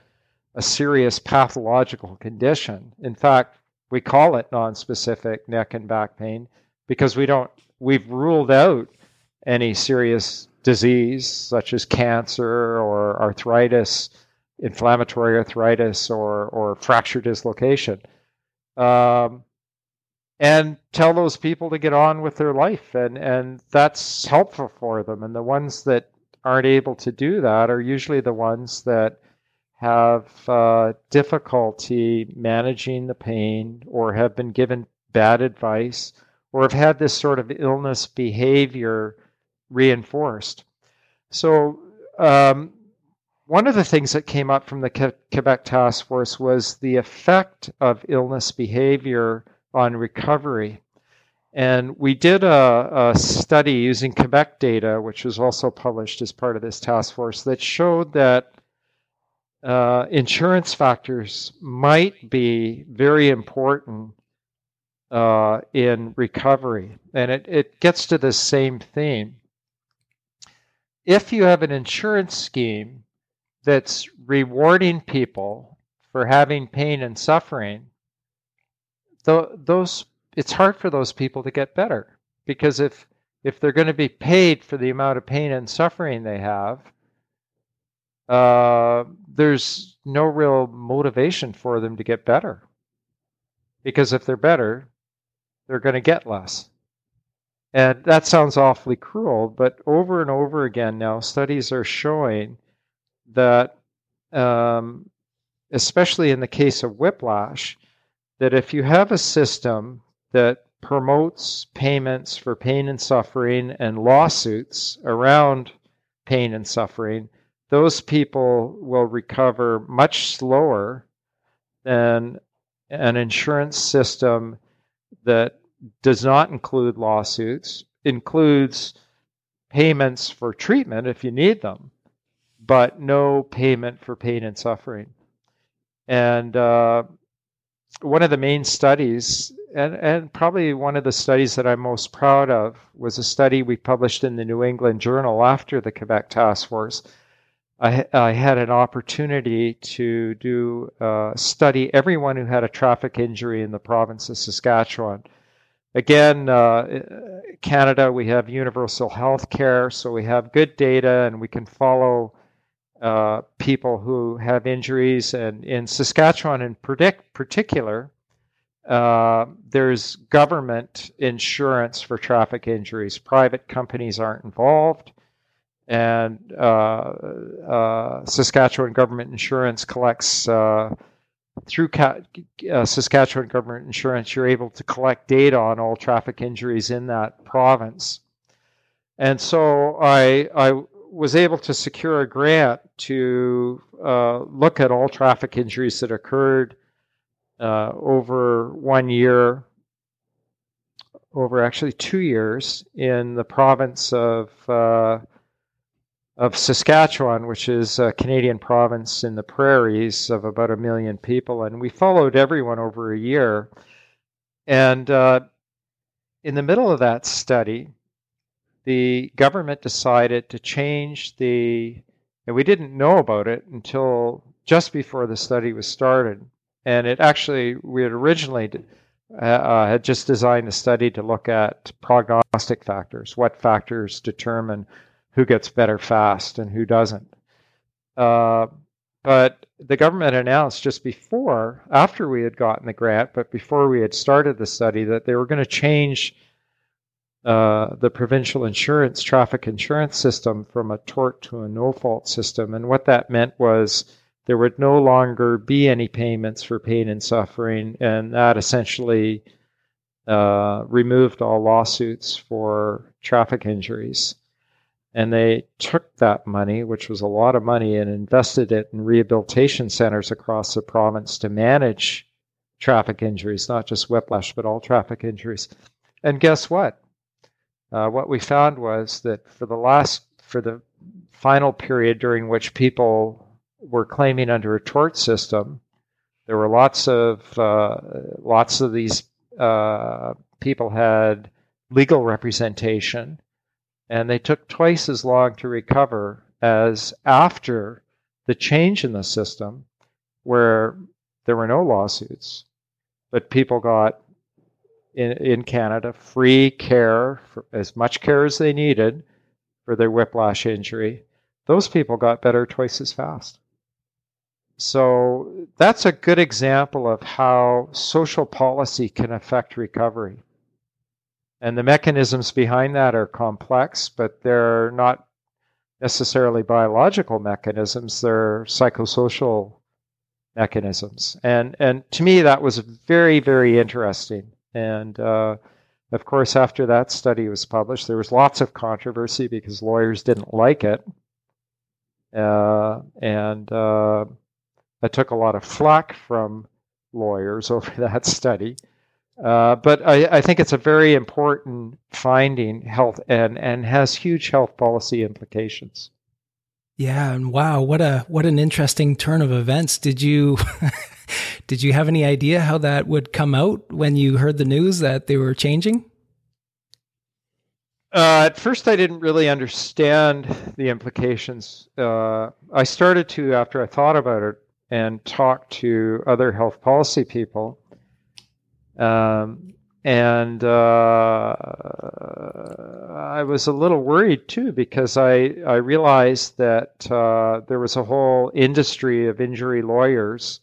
a serious pathological condition. In fact, we call it non-specific neck and back pain because we don't we've ruled out any serious disease such as cancer or arthritis, inflammatory arthritis, or or fracture dislocation. Um, and tell those people to get on with their life and and that's helpful for them and the ones that aren't able to do that are usually the ones that have uh, difficulty managing the pain or have been given bad advice or have had this sort of illness behavior reinforced so um, one of the things that came up from the Quebec Task Force was the effect of illness behavior on recovery. And we did a, a, study using Quebec data, which was also published as part of this task force, that showed that uh, insurance factors might be very important uh, in recovery. And it, it gets to the same theme. If you have an insurance scheme that's rewarding people for having pain and suffering, those it's hard for those people to get better because if if they're going to be paid for the amount of pain and suffering they have, uh, there's no real motivation for them to get better. Because if they're better, they're going to get less. And that sounds awfully cruel, but over and over again now, studies are showing that, um, especially in the case of whiplash, that if you have a system that promotes payments for pain and suffering and lawsuits around pain and suffering, those people will recover much slower than an insurance system that does not include lawsuits, includes payments for treatment if you need them, but no payment for pain and suffering. And uh, one of the main studies, and, and probably one of the studies that I'm most proud of, was a study we published in the New England Journal after the Quebec Task Force. I, I had an opportunity to do uh, study everyone who had a traffic injury in the province of Saskatchewan. Again, uh, Canada, we have universal health care, so we have good data and we can follow uh, people who have injuries. And in Saskatchewan, in predict, particular, uh, there's government insurance for traffic injuries. Private companies aren't involved. And uh, uh, Saskatchewan government insurance collects uh, through Saskatchewan government insurance, you're able to collect data on all traffic injuries in that province. And so I, I was able to secure a grant to uh, look at all traffic injuries that occurred uh, over one year, over actually two years in the province of uh, of Saskatchewan, which is a Canadian province in the prairies of about a million people, and we followed everyone over a year. And uh, in the middle of that study, the government decided to change the, and we didn't know about it until just before the study was started. And it actually, we had originally uh, uh, had just designed the study to look at prognostic factors, what factors determine who gets better fast and who doesn't. Uh, but the government announced just before, after we had gotten the grant, but before we had started the study, that they were going to change uh, the provincial insurance, traffic insurance system from a tort to a no fault system. And what that meant was there would no longer be any payments for pain and suffering, and that essentially uh, removed all lawsuits for traffic injuries. And they took that money, which was a lot of money, and invested it in rehabilitation centers across the province to manage traffic injuries, not just whiplash, but all traffic injuries. And guess what? uh, what we found was that for the last, for the final period during which people were claiming under a tort system, there were lots of uh, lots of these uh, people had legal representation, and they took twice as long to recover as after the change in the system, where there were no lawsuits, but people got in, in Canada free care, as much care as they needed for their whiplash injury, those people got better twice as fast. So that's a good example of how social policy can affect recovery. And the mechanisms behind that are complex, but they're not necessarily biological mechanisms, they're psychosocial mechanisms. And, and to me, that was very, very interesting. And uh, of course, after that study was published, there was lots of controversy because lawyers didn't like it. Uh, and uh, I took a lot of flack from lawyers <laughs> over that study. Uh, but I, I, think it's a very important finding, health and and has huge health policy implications. Yeah, and wow, what a what an interesting turn of events. Did you <laughs> did you have any idea how that would come out when you heard the news that they were changing? Uh, at first, I didn't really understand the implications. Uh, I started to after I thought about it and talked to other health policy people. Um, and uh, I was a little worried too because I I realized that uh, there was a whole industry of injury lawyers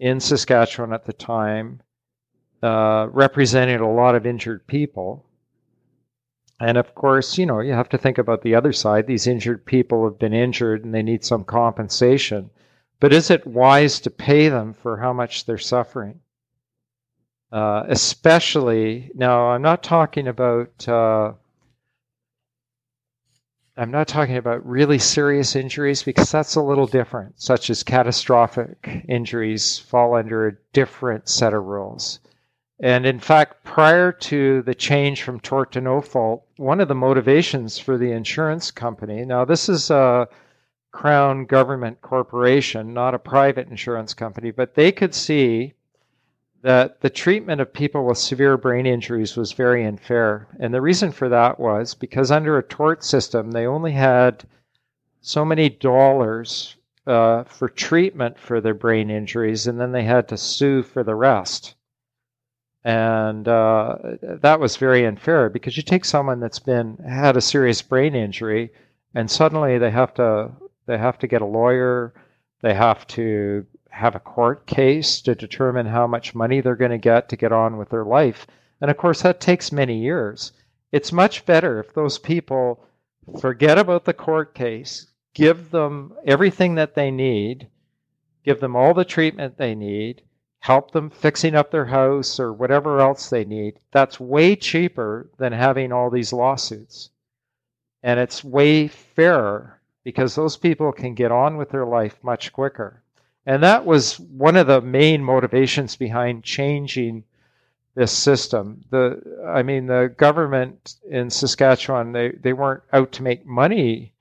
in Saskatchewan at the time, uh, representing a lot of injured people. And of course, you know, you have to think about the other side. These injured people have been injured and they need some compensation. But is it wise to pay them for how much they're suffering? Uh, especially now, I'm not talking about. Uh, I'm not talking about really serious injuries because that's a little different, such as catastrophic injuries fall under a different set of rules. And in fact, prior to the change from tort to no fault, one of the motivations for the insurance company now, this is a Crown government corporation, not a private insurance company, but they could see that the treatment of people with severe brain injuries was very unfair. And the reason for that was because under a tort system, they only had so many dollars uh, for treatment for their brain injuries, and then they had to sue for the rest. And uh, that was very unfair because you take someone that's been had a serious brain injury, and suddenly they have to they have to get a lawyer, they have to have a court case to determine how much money they're going to get to get on with their life. And of course, that takes many years. It's much better if those people forget about the court case, give them everything that they need, give them all the treatment they need, help them fixing up their house or whatever else they need. That's way cheaper than having all these lawsuits. And it's way fairer because those people can get on with their life much quicker. And that was one of the main motivations behind changing this system. The I mean the government in Saskatchewan they, they weren't out to make money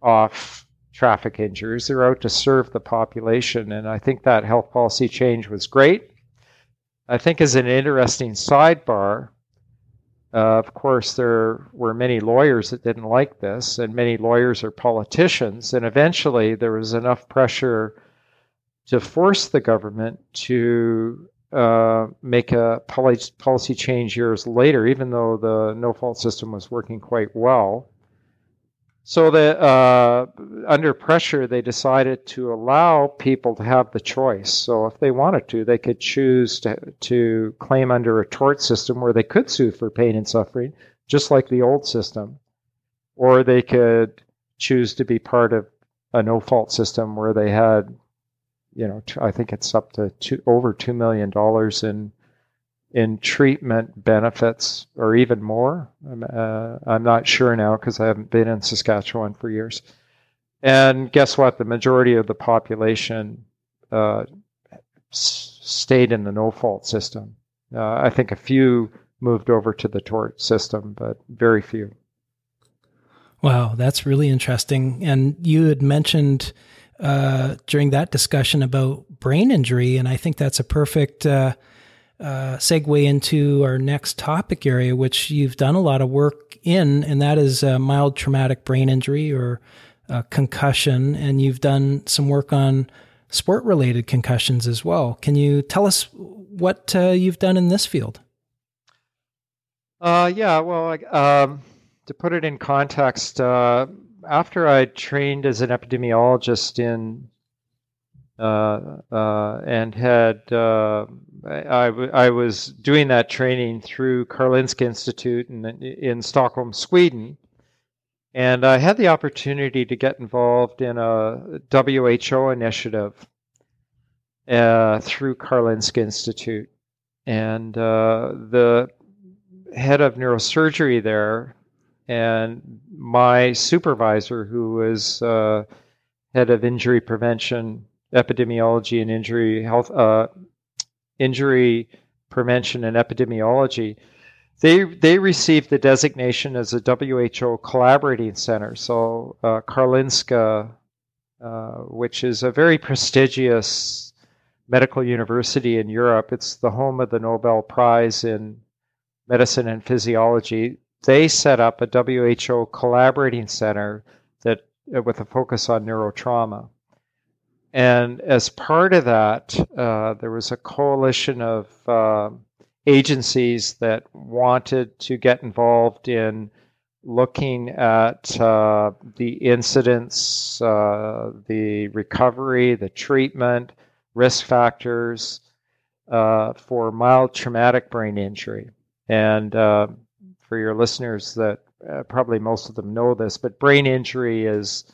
off traffic injuries. They're out to serve the population and I think that health policy change was great. I think as an interesting sidebar, uh, of course, there were many lawyers that didn't like this, and many lawyers are politicians. And eventually, there was enough pressure to force the government to uh, make a policy change years later, even though the no fault system was working quite well. So that uh, under pressure, they decided to allow people to have the choice. So if they wanted to, they could choose to, to claim under a tort system where they could sue for pain and suffering, just like the old system, or they could choose to be part of a no fault system where they had you know, I think it's up to two, over two million dollars in in treatment benefits, or even more. I'm, uh, I'm not sure now because I haven't been in Saskatchewan for years. And guess what? The majority of the population uh, stayed in the no fault system. Uh, I think a few moved over to the tort system, but very few. Wow, that's really interesting. And you had mentioned uh, during that discussion about brain injury, and I think that's a perfect uh, uh, segue into our next topic area, which you've done a lot of work in, and that is mild traumatic brain injury or concussion, and you've done some work on sport-related concussions as well. Can you tell us what uh, you've done in this field? Uh, yeah, well, um, to put it in context, uh, after I trained as an epidemiologist in uh, uh, and had uh, I, I was doing that training through Karolinska Institute in, in Stockholm, Sweden, and I had the opportunity to get involved in a WHO initiative uh, through Karolinska Institute, and uh, the head of neurosurgery there and my supervisor, who was uh, head of injury prevention, epidemiology, and injury health, uh, injury prevention and epidemiology, they they received the designation as a WHO collaborating center. So uh, Karolinska, uh, which is a very prestigious medical university in Europe, it's the home of the Nobel Prize in medicine and physiology they set up a WHO collaborating center that uh, with a focus on neurotrauma. And as part of that, uh, there was a coalition of uh, agencies that wanted to get involved in looking at uh, the incidence, uh, the recovery, the treatment, risk factors uh, for mild traumatic brain injury. And for your listeners, that uh, probably most of them know this, but brain injury is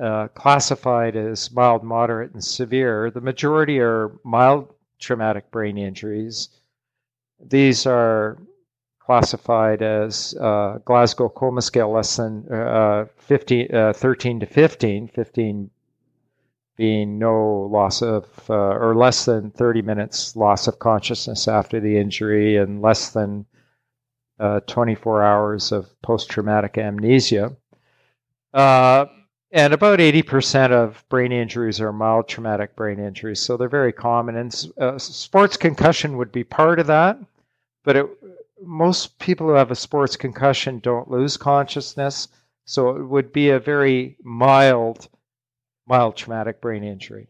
uh, classified as mild, moderate, and severe. The majority are mild traumatic brain injuries. These are classified as uh, Glasgow Coma Scale less than uh, 15, uh, 13 to 15, 15 being no loss of, uh, or less than 30 minutes loss of consciousness after the injury, and less than uh, 24 hours of post traumatic amnesia. Uh, and about 80% of brain injuries are mild traumatic brain injuries, so they're very common. And sports concussion would be part of that, but it, most people who have a sports concussion don't lose consciousness, so it would be a very mild, mild traumatic brain injury.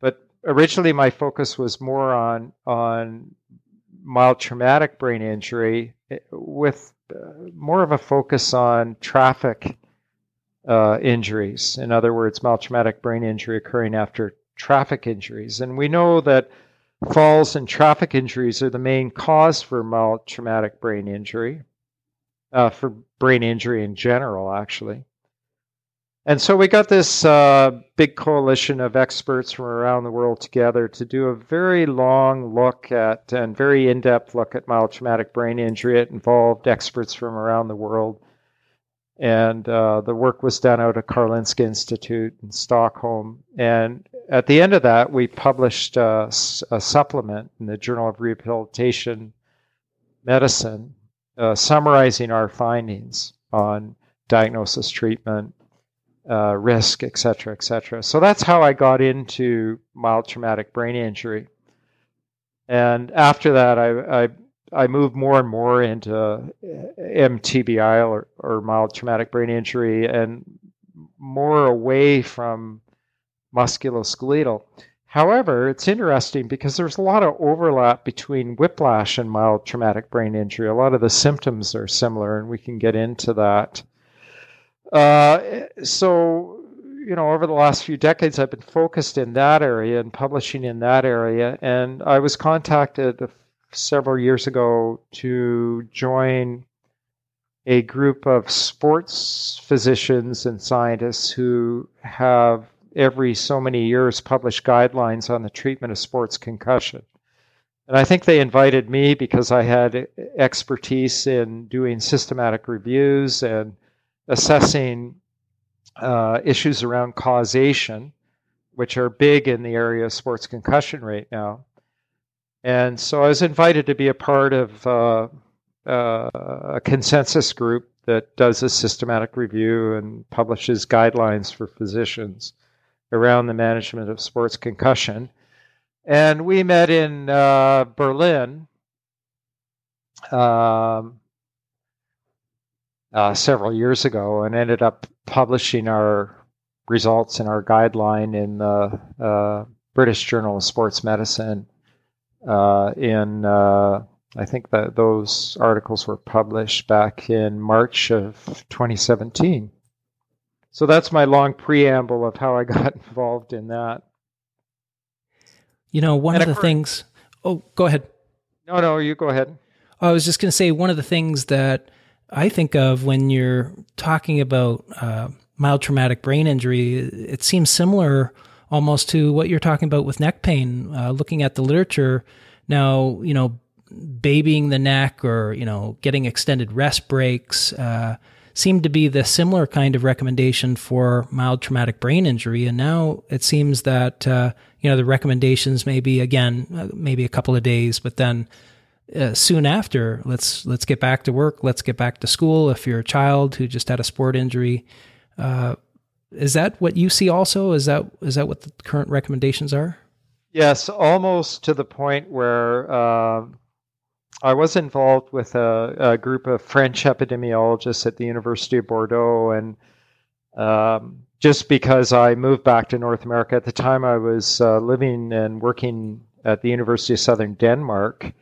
But originally, my focus was more on on mild traumatic brain injury eh, with uh, more of a focus on traffic uh, injuries. In other words, mild traumatic brain injury occurring after traffic injuries. And we know that falls and traffic injuries are the main cause for mild traumatic brain injury, uh, for brain injury in general, actually. And so we got this uh, big coalition of experts from around the world together to do a very long look at and very in depth look at mild traumatic brain injury. It involved experts from around the world. And uh, the work was done out at Karolinska Institute in Stockholm. And at the end of that, we published a, a supplement in the Journal of Rehabilitation Medicine uh, summarizing our findings on diagnosis, treatment, uh, risk, et cetera, et cetera. So that's how I got into mild traumatic brain injury. And after that, I, I, I moved more and more into MTBI or, or mild traumatic brain injury and more away from musculoskeletal. However, it's interesting because there's a lot of overlap between whiplash and mild traumatic brain injury. A lot of the symptoms are similar, and we can get into that. Uh, so, you know, over the last few decades, I've been focused in that area and publishing in that area. And I was contacted several years ago to join a group of sports physicians and scientists who have every so many years published guidelines on the treatment of sports concussion. And I think they invited me because I had expertise in doing systematic reviews and assessing uh, issues around causation, which are big in the area of sports concussion right now. And so I was invited to be a part of uh, uh, a consensus group that does a systematic review and publishes guidelines for physicians around the management of sports concussion. And we met in uh, Berlin um, uh, several years ago and ended up publishing our results and our guideline in the uh, British Journal of Sports Medicine. Uh, in uh, I think that those articles were published back in March of 2017. So that's my long preamble of how I <laughs> got involved in that. You know, one and of the things. Oh, go ahead. No, no, you go ahead. I was just going to say one of the things that I think of when you're talking about uh, mild traumatic brain injury, it seems similar almost to what you're talking about with neck pain. Uh, looking at the literature now, you know, babying the neck or you know getting extended rest breaks. Uh, seemed to be the similar kind of recommendation for mild traumatic brain injury. And now it seems that, uh, you know, the recommendations may be again, uh, maybe a couple of days, but then uh, soon after, let's, let's get back to work. Let's get back to school. If you're a child who just had a sport injury, uh, is that what you see also? Is that, is that what the current recommendations are? Yes, almost to the point where, uh, I was involved with a, a, group of French epidemiologists at the University of Bordeaux, and um, just because I moved back to North America at the time, I was uh, living and working at the University of Southern Denmark,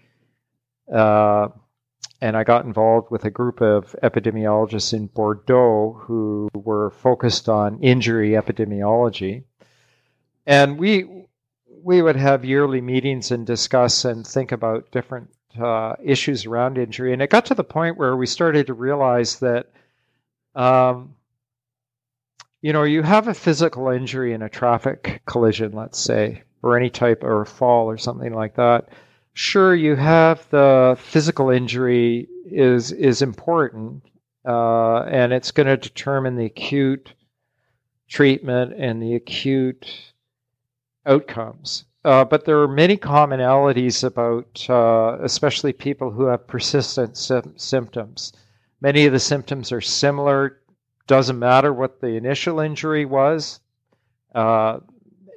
Uh, and I got involved with a group of epidemiologists in Bordeaux who were focused on injury epidemiology. And we we would have yearly meetings and discuss and think about different uh, issues around injury. And it got to the point where we started to realize that, um, you know, you have a physical injury in a traffic collision, let's say, or any type of fall or something like that. Sure, you have the physical injury is is important, uh, and it's going to determine the acute treatment and the acute outcomes. Uh, but there are many commonalities about, uh, especially people who have persistent symptoms. Many of the symptoms are similar. Doesn't matter what the initial injury was, uh,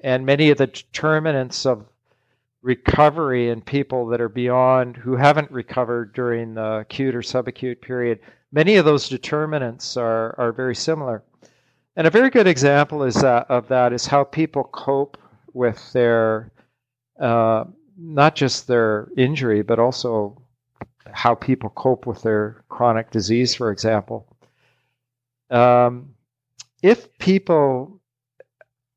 and many of the determinants of recovery in people that are beyond who haven't recovered during the acute or subacute period. Many of those determinants are are very similar. And a very good example is that, of that is how people cope with their uh, not just their injury, but also how people cope with their chronic disease, for example. Um, if people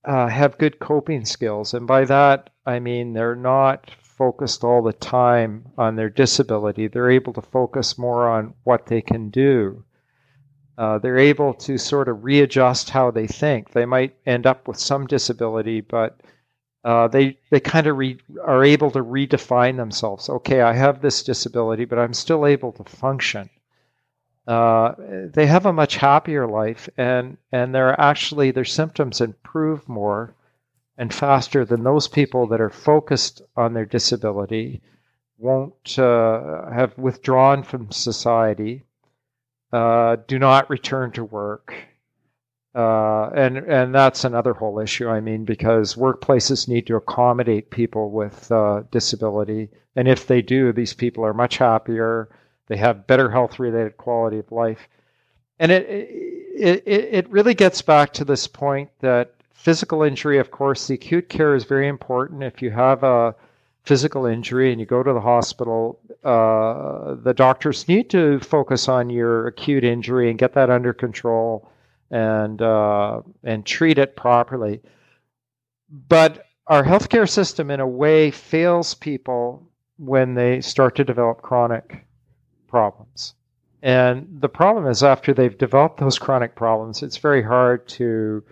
uh, have good coping skills, and by that I mean they're not focused all the time on their disability, they're able to focus more on what they can do. Uh, they're able to sort of readjust how they think. They might end up with some disability, but uh, they they kind of re- are able to redefine themselves. Okay, I have this disability, but I'm still able to function. Uh, they have a much happier life, and and they're actually their symptoms improve more and faster than those people that are focused on their disability, won't uh, have withdrawn from society, uh, do not return to work, uh, and and that's another whole issue. I mean, because workplaces need to accommodate people with uh, disability, and if they do, these people are much happier. They have better health-related quality of life, and it it it really gets back to this point that physical injury, of course, the acute care is very important. If you have a physical injury and you go to the hospital, uh, the doctors need to focus on your acute injury and get that under control and uh, and treat it properly. But our healthcare system, in a way, fails people when they start to develop chronic problems. And the problem is, after they've developed those chronic problems, it's very hard to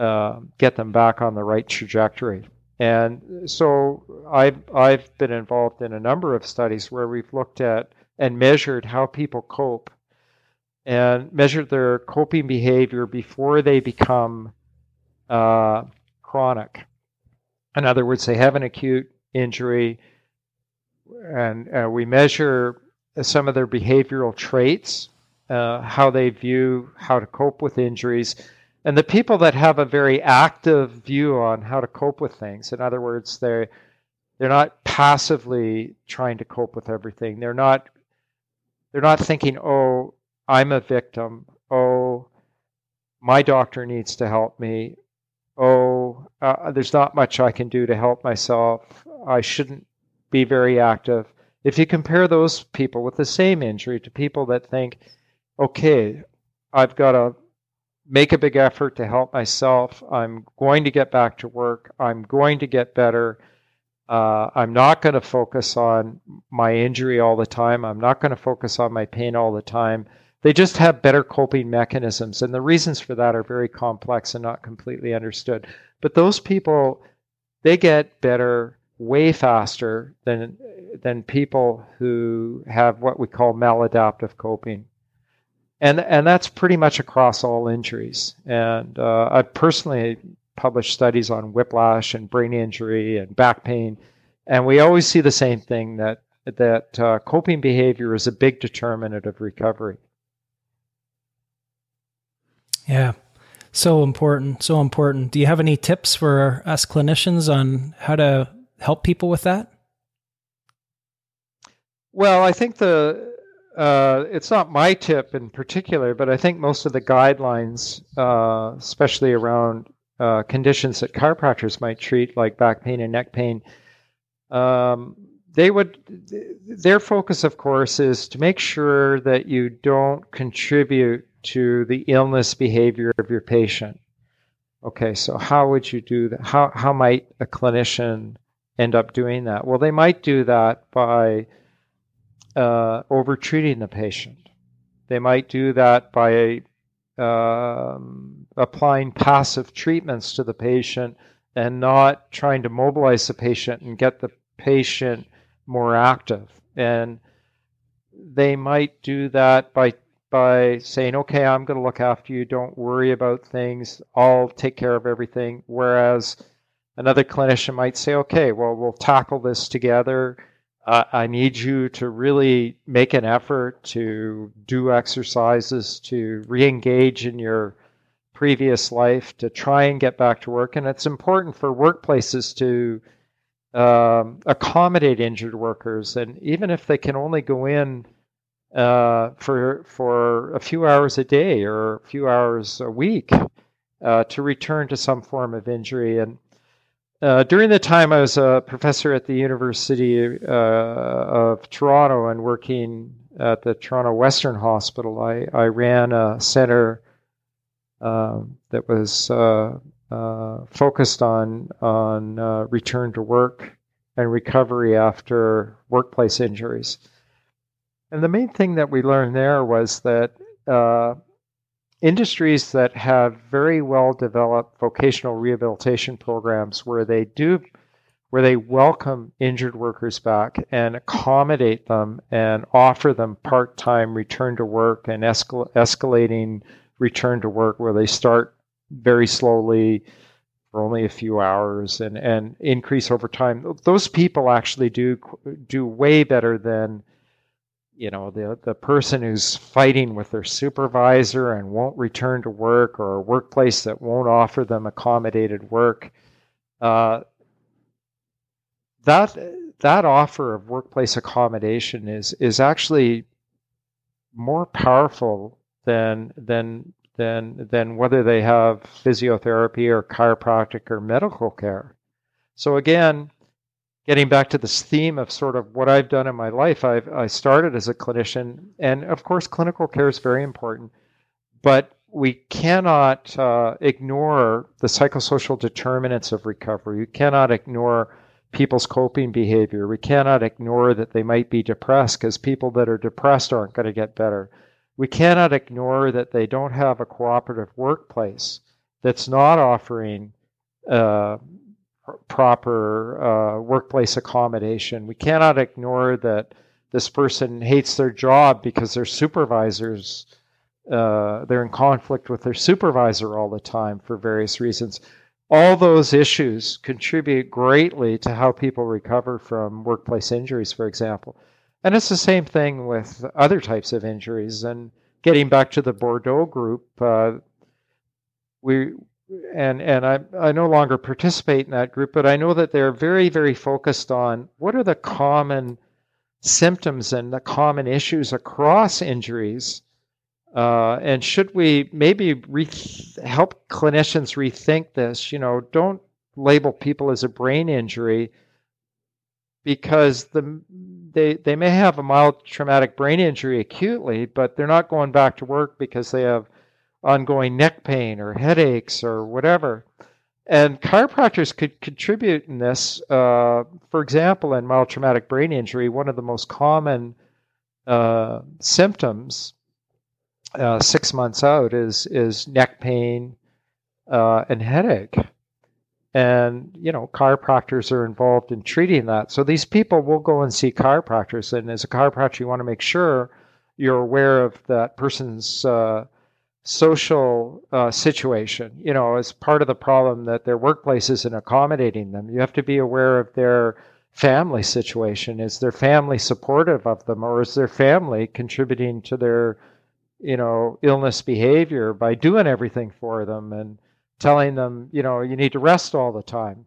uh, get them back on the right trajectory. And so I've, I've been involved in a number of studies where we've looked at and measured how people cope and measure their coping behavior before they become uh, chronic. In other words, they have an acute injury, and uh, we measure some of their behavioral traits, uh, how they view how to cope with injuries. And the people that have a very active view on how to cope with things, in other words, they're they're not passively trying to cope with everything. They're not they're not thinking, oh, I'm a victim. Oh, my doctor needs to help me. Oh, uh, there's not much I can do to help myself. I shouldn't be very active. If you compare those people with the same injury to people that think, okay, I've got to make a big effort to help myself. I'm going to get back to work. I'm going to get better. Uh, I'm not going to focus on my injury all the time. I'm not going to focus on my pain all the time. They just have better coping mechanisms. And the reasons for that are very complex and not completely understood. But those people, they get better way faster than, than people who have what we call maladaptive coping. And, and that's pretty much across all injuries. And uh, I've personally published studies on whiplash and brain injury and back pain. And we always see the same thing that, that uh, coping behavior is a big determinant of recovery. Yeah. So important. So important. Do you have any tips for us clinicians on how to help people with that? Well, I think the uh, it's not my tip in particular, but I think most of the guidelines, uh, especially around uh, conditions that chiropractors might treat, like back pain and neck pain, um, they would their focus of course is to make sure that you don't contribute to the illness behavior of your patient. Okay so how would you do that? How, how might a clinician end up doing that? Well they might do that by uh, over treating the patient they might do that by um, applying passive treatments to the patient and not trying to mobilize the patient and get the patient more active. And they might do that by by saying, "Okay, I'm going to look after you. Don't worry about things. I'll take care of everything." Whereas another clinician might say, "Okay, well, we'll tackle this together. Uh, I need you to really make an effort to do exercises to re-engage in your previous life to try and get back to work." And it's important for workplaces to um, accommodate injured workers, and even if they can only go in uh, for for a few hours a day or a few hours a week uh, to return to some form of injury. And uh, during the time I was a professor at the University uh, of Toronto and working at the Toronto Western Hospital, I, I ran a center um, that was uh, uh, focused on on uh, return to work and recovery after workplace injuries. And the main thing that we learned there was that uh, industries that have very well developed vocational rehabilitation programs where they do where they welcome injured workers back and accommodate them and offer them part-time return to work and escal- escalating return to work where they start very slowly for only a few hours and, and increase over time. Those people actually do do way better than you know the the person who's fighting with their supervisor and won't return to work or a workplace that won't offer them accommodated work. Uh, that that offer of workplace accommodation is is actually more powerful than than than than whether they have physiotherapy or chiropractic or medical care. So again, getting back to this theme of sort of what I've done in my life, I've I started as a clinician, and of course, clinical care is very important, but we cannot uh, ignore the psychosocial determinants of recovery. We cannot ignore people's coping behavior. We cannot ignore that they might be depressed because people that are depressed aren't going to get better we cannot ignore that they don't have a cooperative workplace that's not offering uh, proper uh, workplace accommodation. We cannot ignore that this person hates their job because their supervisors uh, they're in conflict with their supervisor all the time for various reasons. All those issues contribute greatly to how people recover from workplace injuries, for example. And it's the same thing with other types of injuries. And getting back to the Bordeaux group, uh, we and and I I no longer participate in that group, but I know that they're very very focused on what are the common symptoms and the common issues across injuries. Uh, and should we maybe re- help clinicians rethink this? You know, don't label people as a brain injury because the they they may have a mild traumatic brain injury acutely, but they're not going back to work because they have ongoing neck pain or headaches or whatever. And chiropractors could contribute in this. Uh, for example, in mild traumatic brain injury, one of the most common uh, symptoms uh, six months out is is neck pain uh, and headache and you know chiropractors are involved in treating that so these people will go and see chiropractors and as a chiropractor you want to make sure you're aware of that person's uh, social uh, situation you know as part of the problem that their workplace isn't accommodating them you have to be aware of their family situation is their family supportive of them or is their family contributing to their you know illness behavior by doing everything for them and telling them, you know, you need to rest all the time.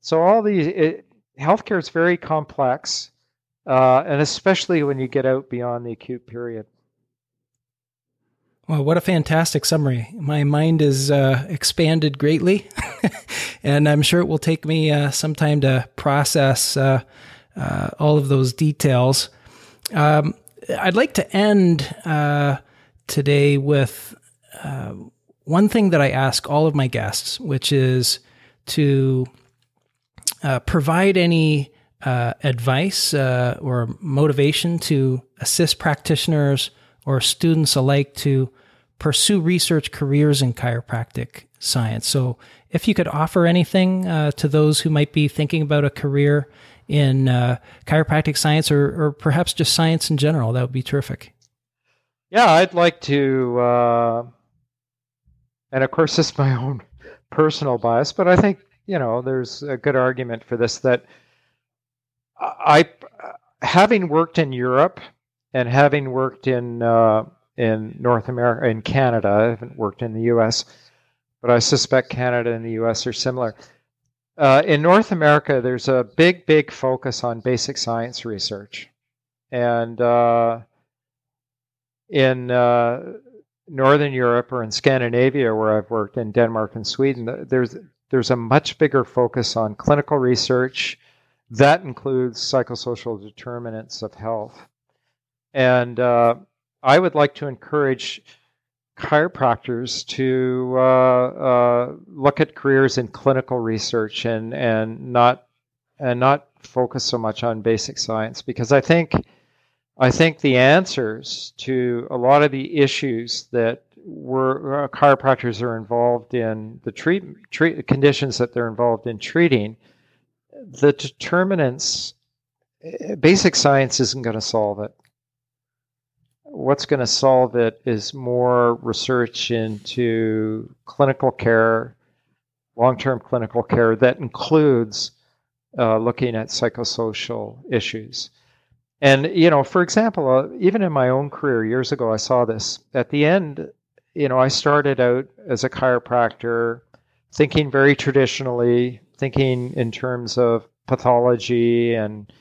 So all these it, healthcare is very complex, uh, and especially when you get out beyond the acute period. Well, what a fantastic summary. My mind is uh, expanded greatly, <laughs> and I'm sure it will take me uh, some time to process uh, uh, all of those details. Um, I'd like to end uh, today with uh, one thing that I ask all of my guests, which is to provide any advice or motivation to assist practitioners or students alike to pursue research careers in chiropractic science. So, if you could offer anything uh, to those who might be thinking about a career in uh, chiropractic science or, or perhaps just science in general, that would be terrific. Yeah, I'd like to, uh, and of course, <laughs> this is my own personal bias, but I think you know there's a good argument for this that I, having worked in Europe and having worked in uh, in North America, in Canada, I haven't worked in the U.S., but I suspect Canada and the U.S. are similar. Uh, in North America, there's a big, big focus on basic science research, and uh, in uh, Northern Europe or in Scandinavia, where I've worked in Denmark and Sweden, there's there's a much bigger focus on clinical research. That includes psychosocial determinants of health, and uh, I would like to encourage chiropractors to uh, uh, look at careers in clinical research and and not and not focus so much on basic science because I think I think the answers to a lot of the issues that were uh, chiropractors are involved in the treat, treat conditions that they're involved in treating the determinants eh, basic science isn't going to solve it what's going to solve it is more research into clinical care, long term clinical care that includes uh, looking at psychosocial issues. And, you know, for example, uh, even in my own career years ago, I saw this. At the end, you know, I started out as a chiropractor thinking very traditionally, thinking in terms of pathology and,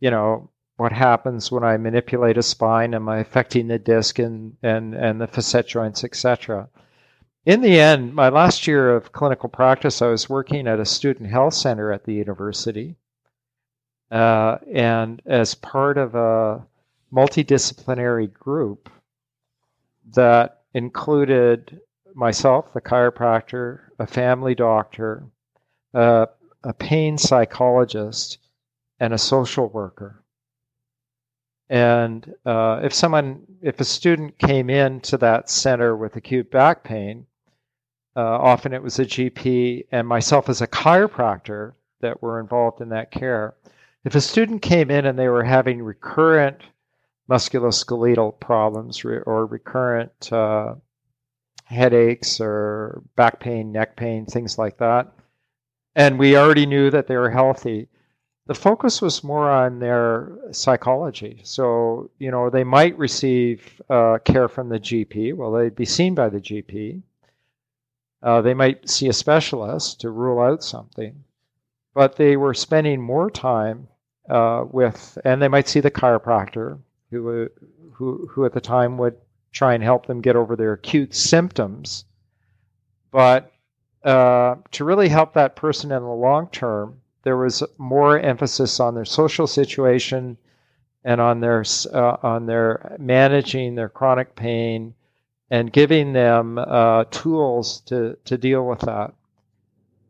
you know, what happens when I manipulate a spine? Am I affecting the disc and, and, and the facet joints, etc.? In the end, my last year of clinical practice, I was working at a student health center at the university. Uh, and as part of a multidisciplinary group that included myself, the chiropractor, a family doctor, uh, a pain psychologist, and a social worker. And uh, if someone, if a student came into that center with acute back pain, uh, often it was a GP and myself as a chiropractor that were involved in that care. If a student came in and they were having recurrent musculoskeletal problems or recurrent uh, headaches or back pain, neck pain, things like that, and we already knew that they were healthy, the focus was more on their psychology. So, you know, they might receive uh, care from the GP. Well, they'd be seen by the GP. Uh, they might see a specialist to rule out something, but they were spending more time uh, with, and they might see the chiropractor, who, who, who at the time would try and help them get over their acute symptoms. But uh, to really help that person in the long term, there was more emphasis on their social situation and on their uh, on their managing their chronic pain and giving them uh, tools to to deal with that.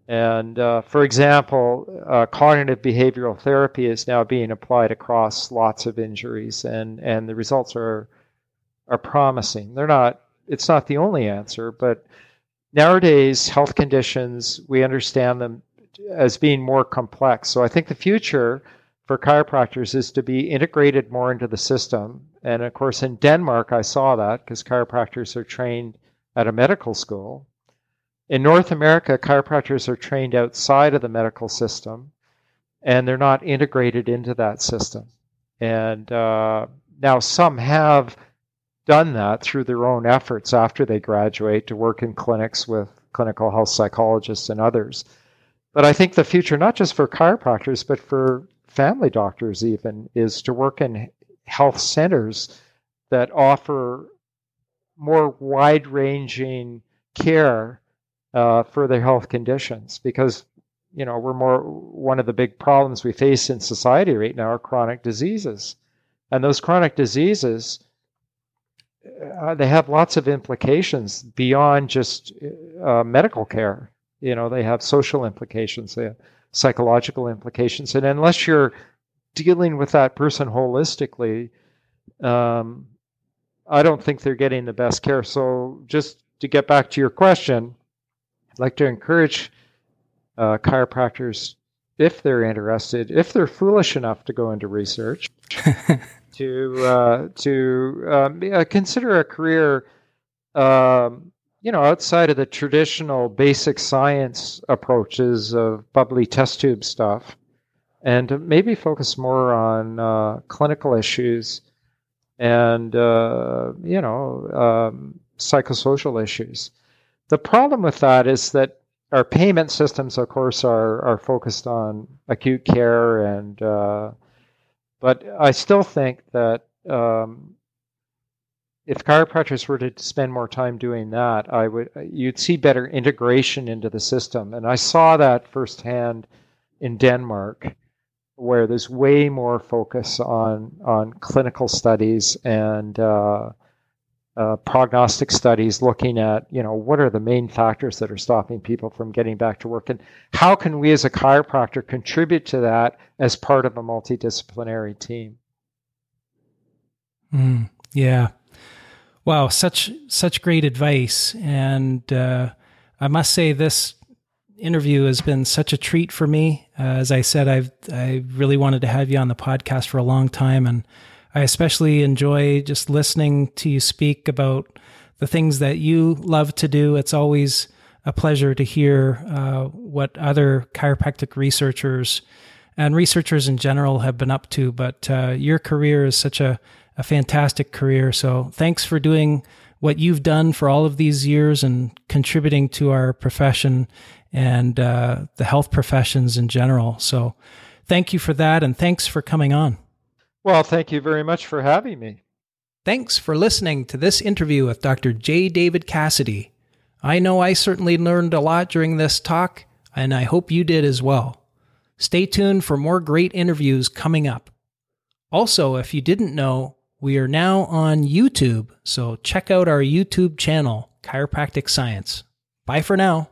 And uh, for example, uh, cognitive behavioral therapy is now being applied across lots of injuries, and and the results are are promising. They're not. It's not the only answer, but nowadays health conditions we understand them as being more complex. So I think the future for chiropractors is to be integrated more into the system. And of course, in Denmark, I saw that because chiropractors are trained at a medical school. In North America, chiropractors are trained outside of the medical system and they're not integrated into that system. And uh, now some have done that through their own efforts after they graduate to work in clinics with clinical health psychologists and others. But I think the future, not just for chiropractors, but for family doctors even, is to work in health centers that offer more wide ranging care uh, for their health conditions. Because, you know, we're more one of the big problems we face in society right now are chronic diseases, and those chronic diseases uh, they have lots of implications beyond just uh, medical care. You know, they have social implications, they have psychological implications, and unless you're dealing with that person holistically, um, I don't think they're getting the best care. So, just to get back to your question, I'd like to encourage uh, chiropractors, if they're interested, if they're foolish enough to go into research, <laughs> to uh, to um, consider a career, um, you know, outside of the traditional basic science approaches of bubbly test tube stuff, and maybe focus more on uh, clinical issues and uh, you know um, psychosocial issues. The problem with that is that our payment systems, of course, are are focused on acute care, and uh, but I still think that um, if chiropractors were to spend more time doing that, I would you'd see better integration into the system, and I saw that firsthand in Denmark, where there's way more focus on on clinical studies and uh, uh, prognostic studies looking at you know what are the main factors that are stopping people from getting back to work and how can we as a chiropractor contribute to that as part of a multidisciplinary team? Mm, yeah wow such such great advice and uh, i must say this interview has been such a treat for me uh, as i said i've i really wanted to have you on the podcast for a long time and I especially enjoy just listening to you speak about the things that you love to do. It's always a pleasure to hear uh, what other chiropractic researchers and researchers in general have been up to. But uh, your career is such a, a fantastic career. So thanks for doing what you've done for all of these years and contributing to our profession and uh, the health professions in general. So thank you for that. And thanks for coming on. Well, thank you very much for having me. Thanks for listening to this interview with Dr. J. David Cassidy. I know I certainly learned a lot during this talk, and I hope you did as well. Stay tuned for more great interviews coming up. Also, if you didn't know, we are now on YouTube, so check out our YouTube channel, Chiropractic Science. Bye for now.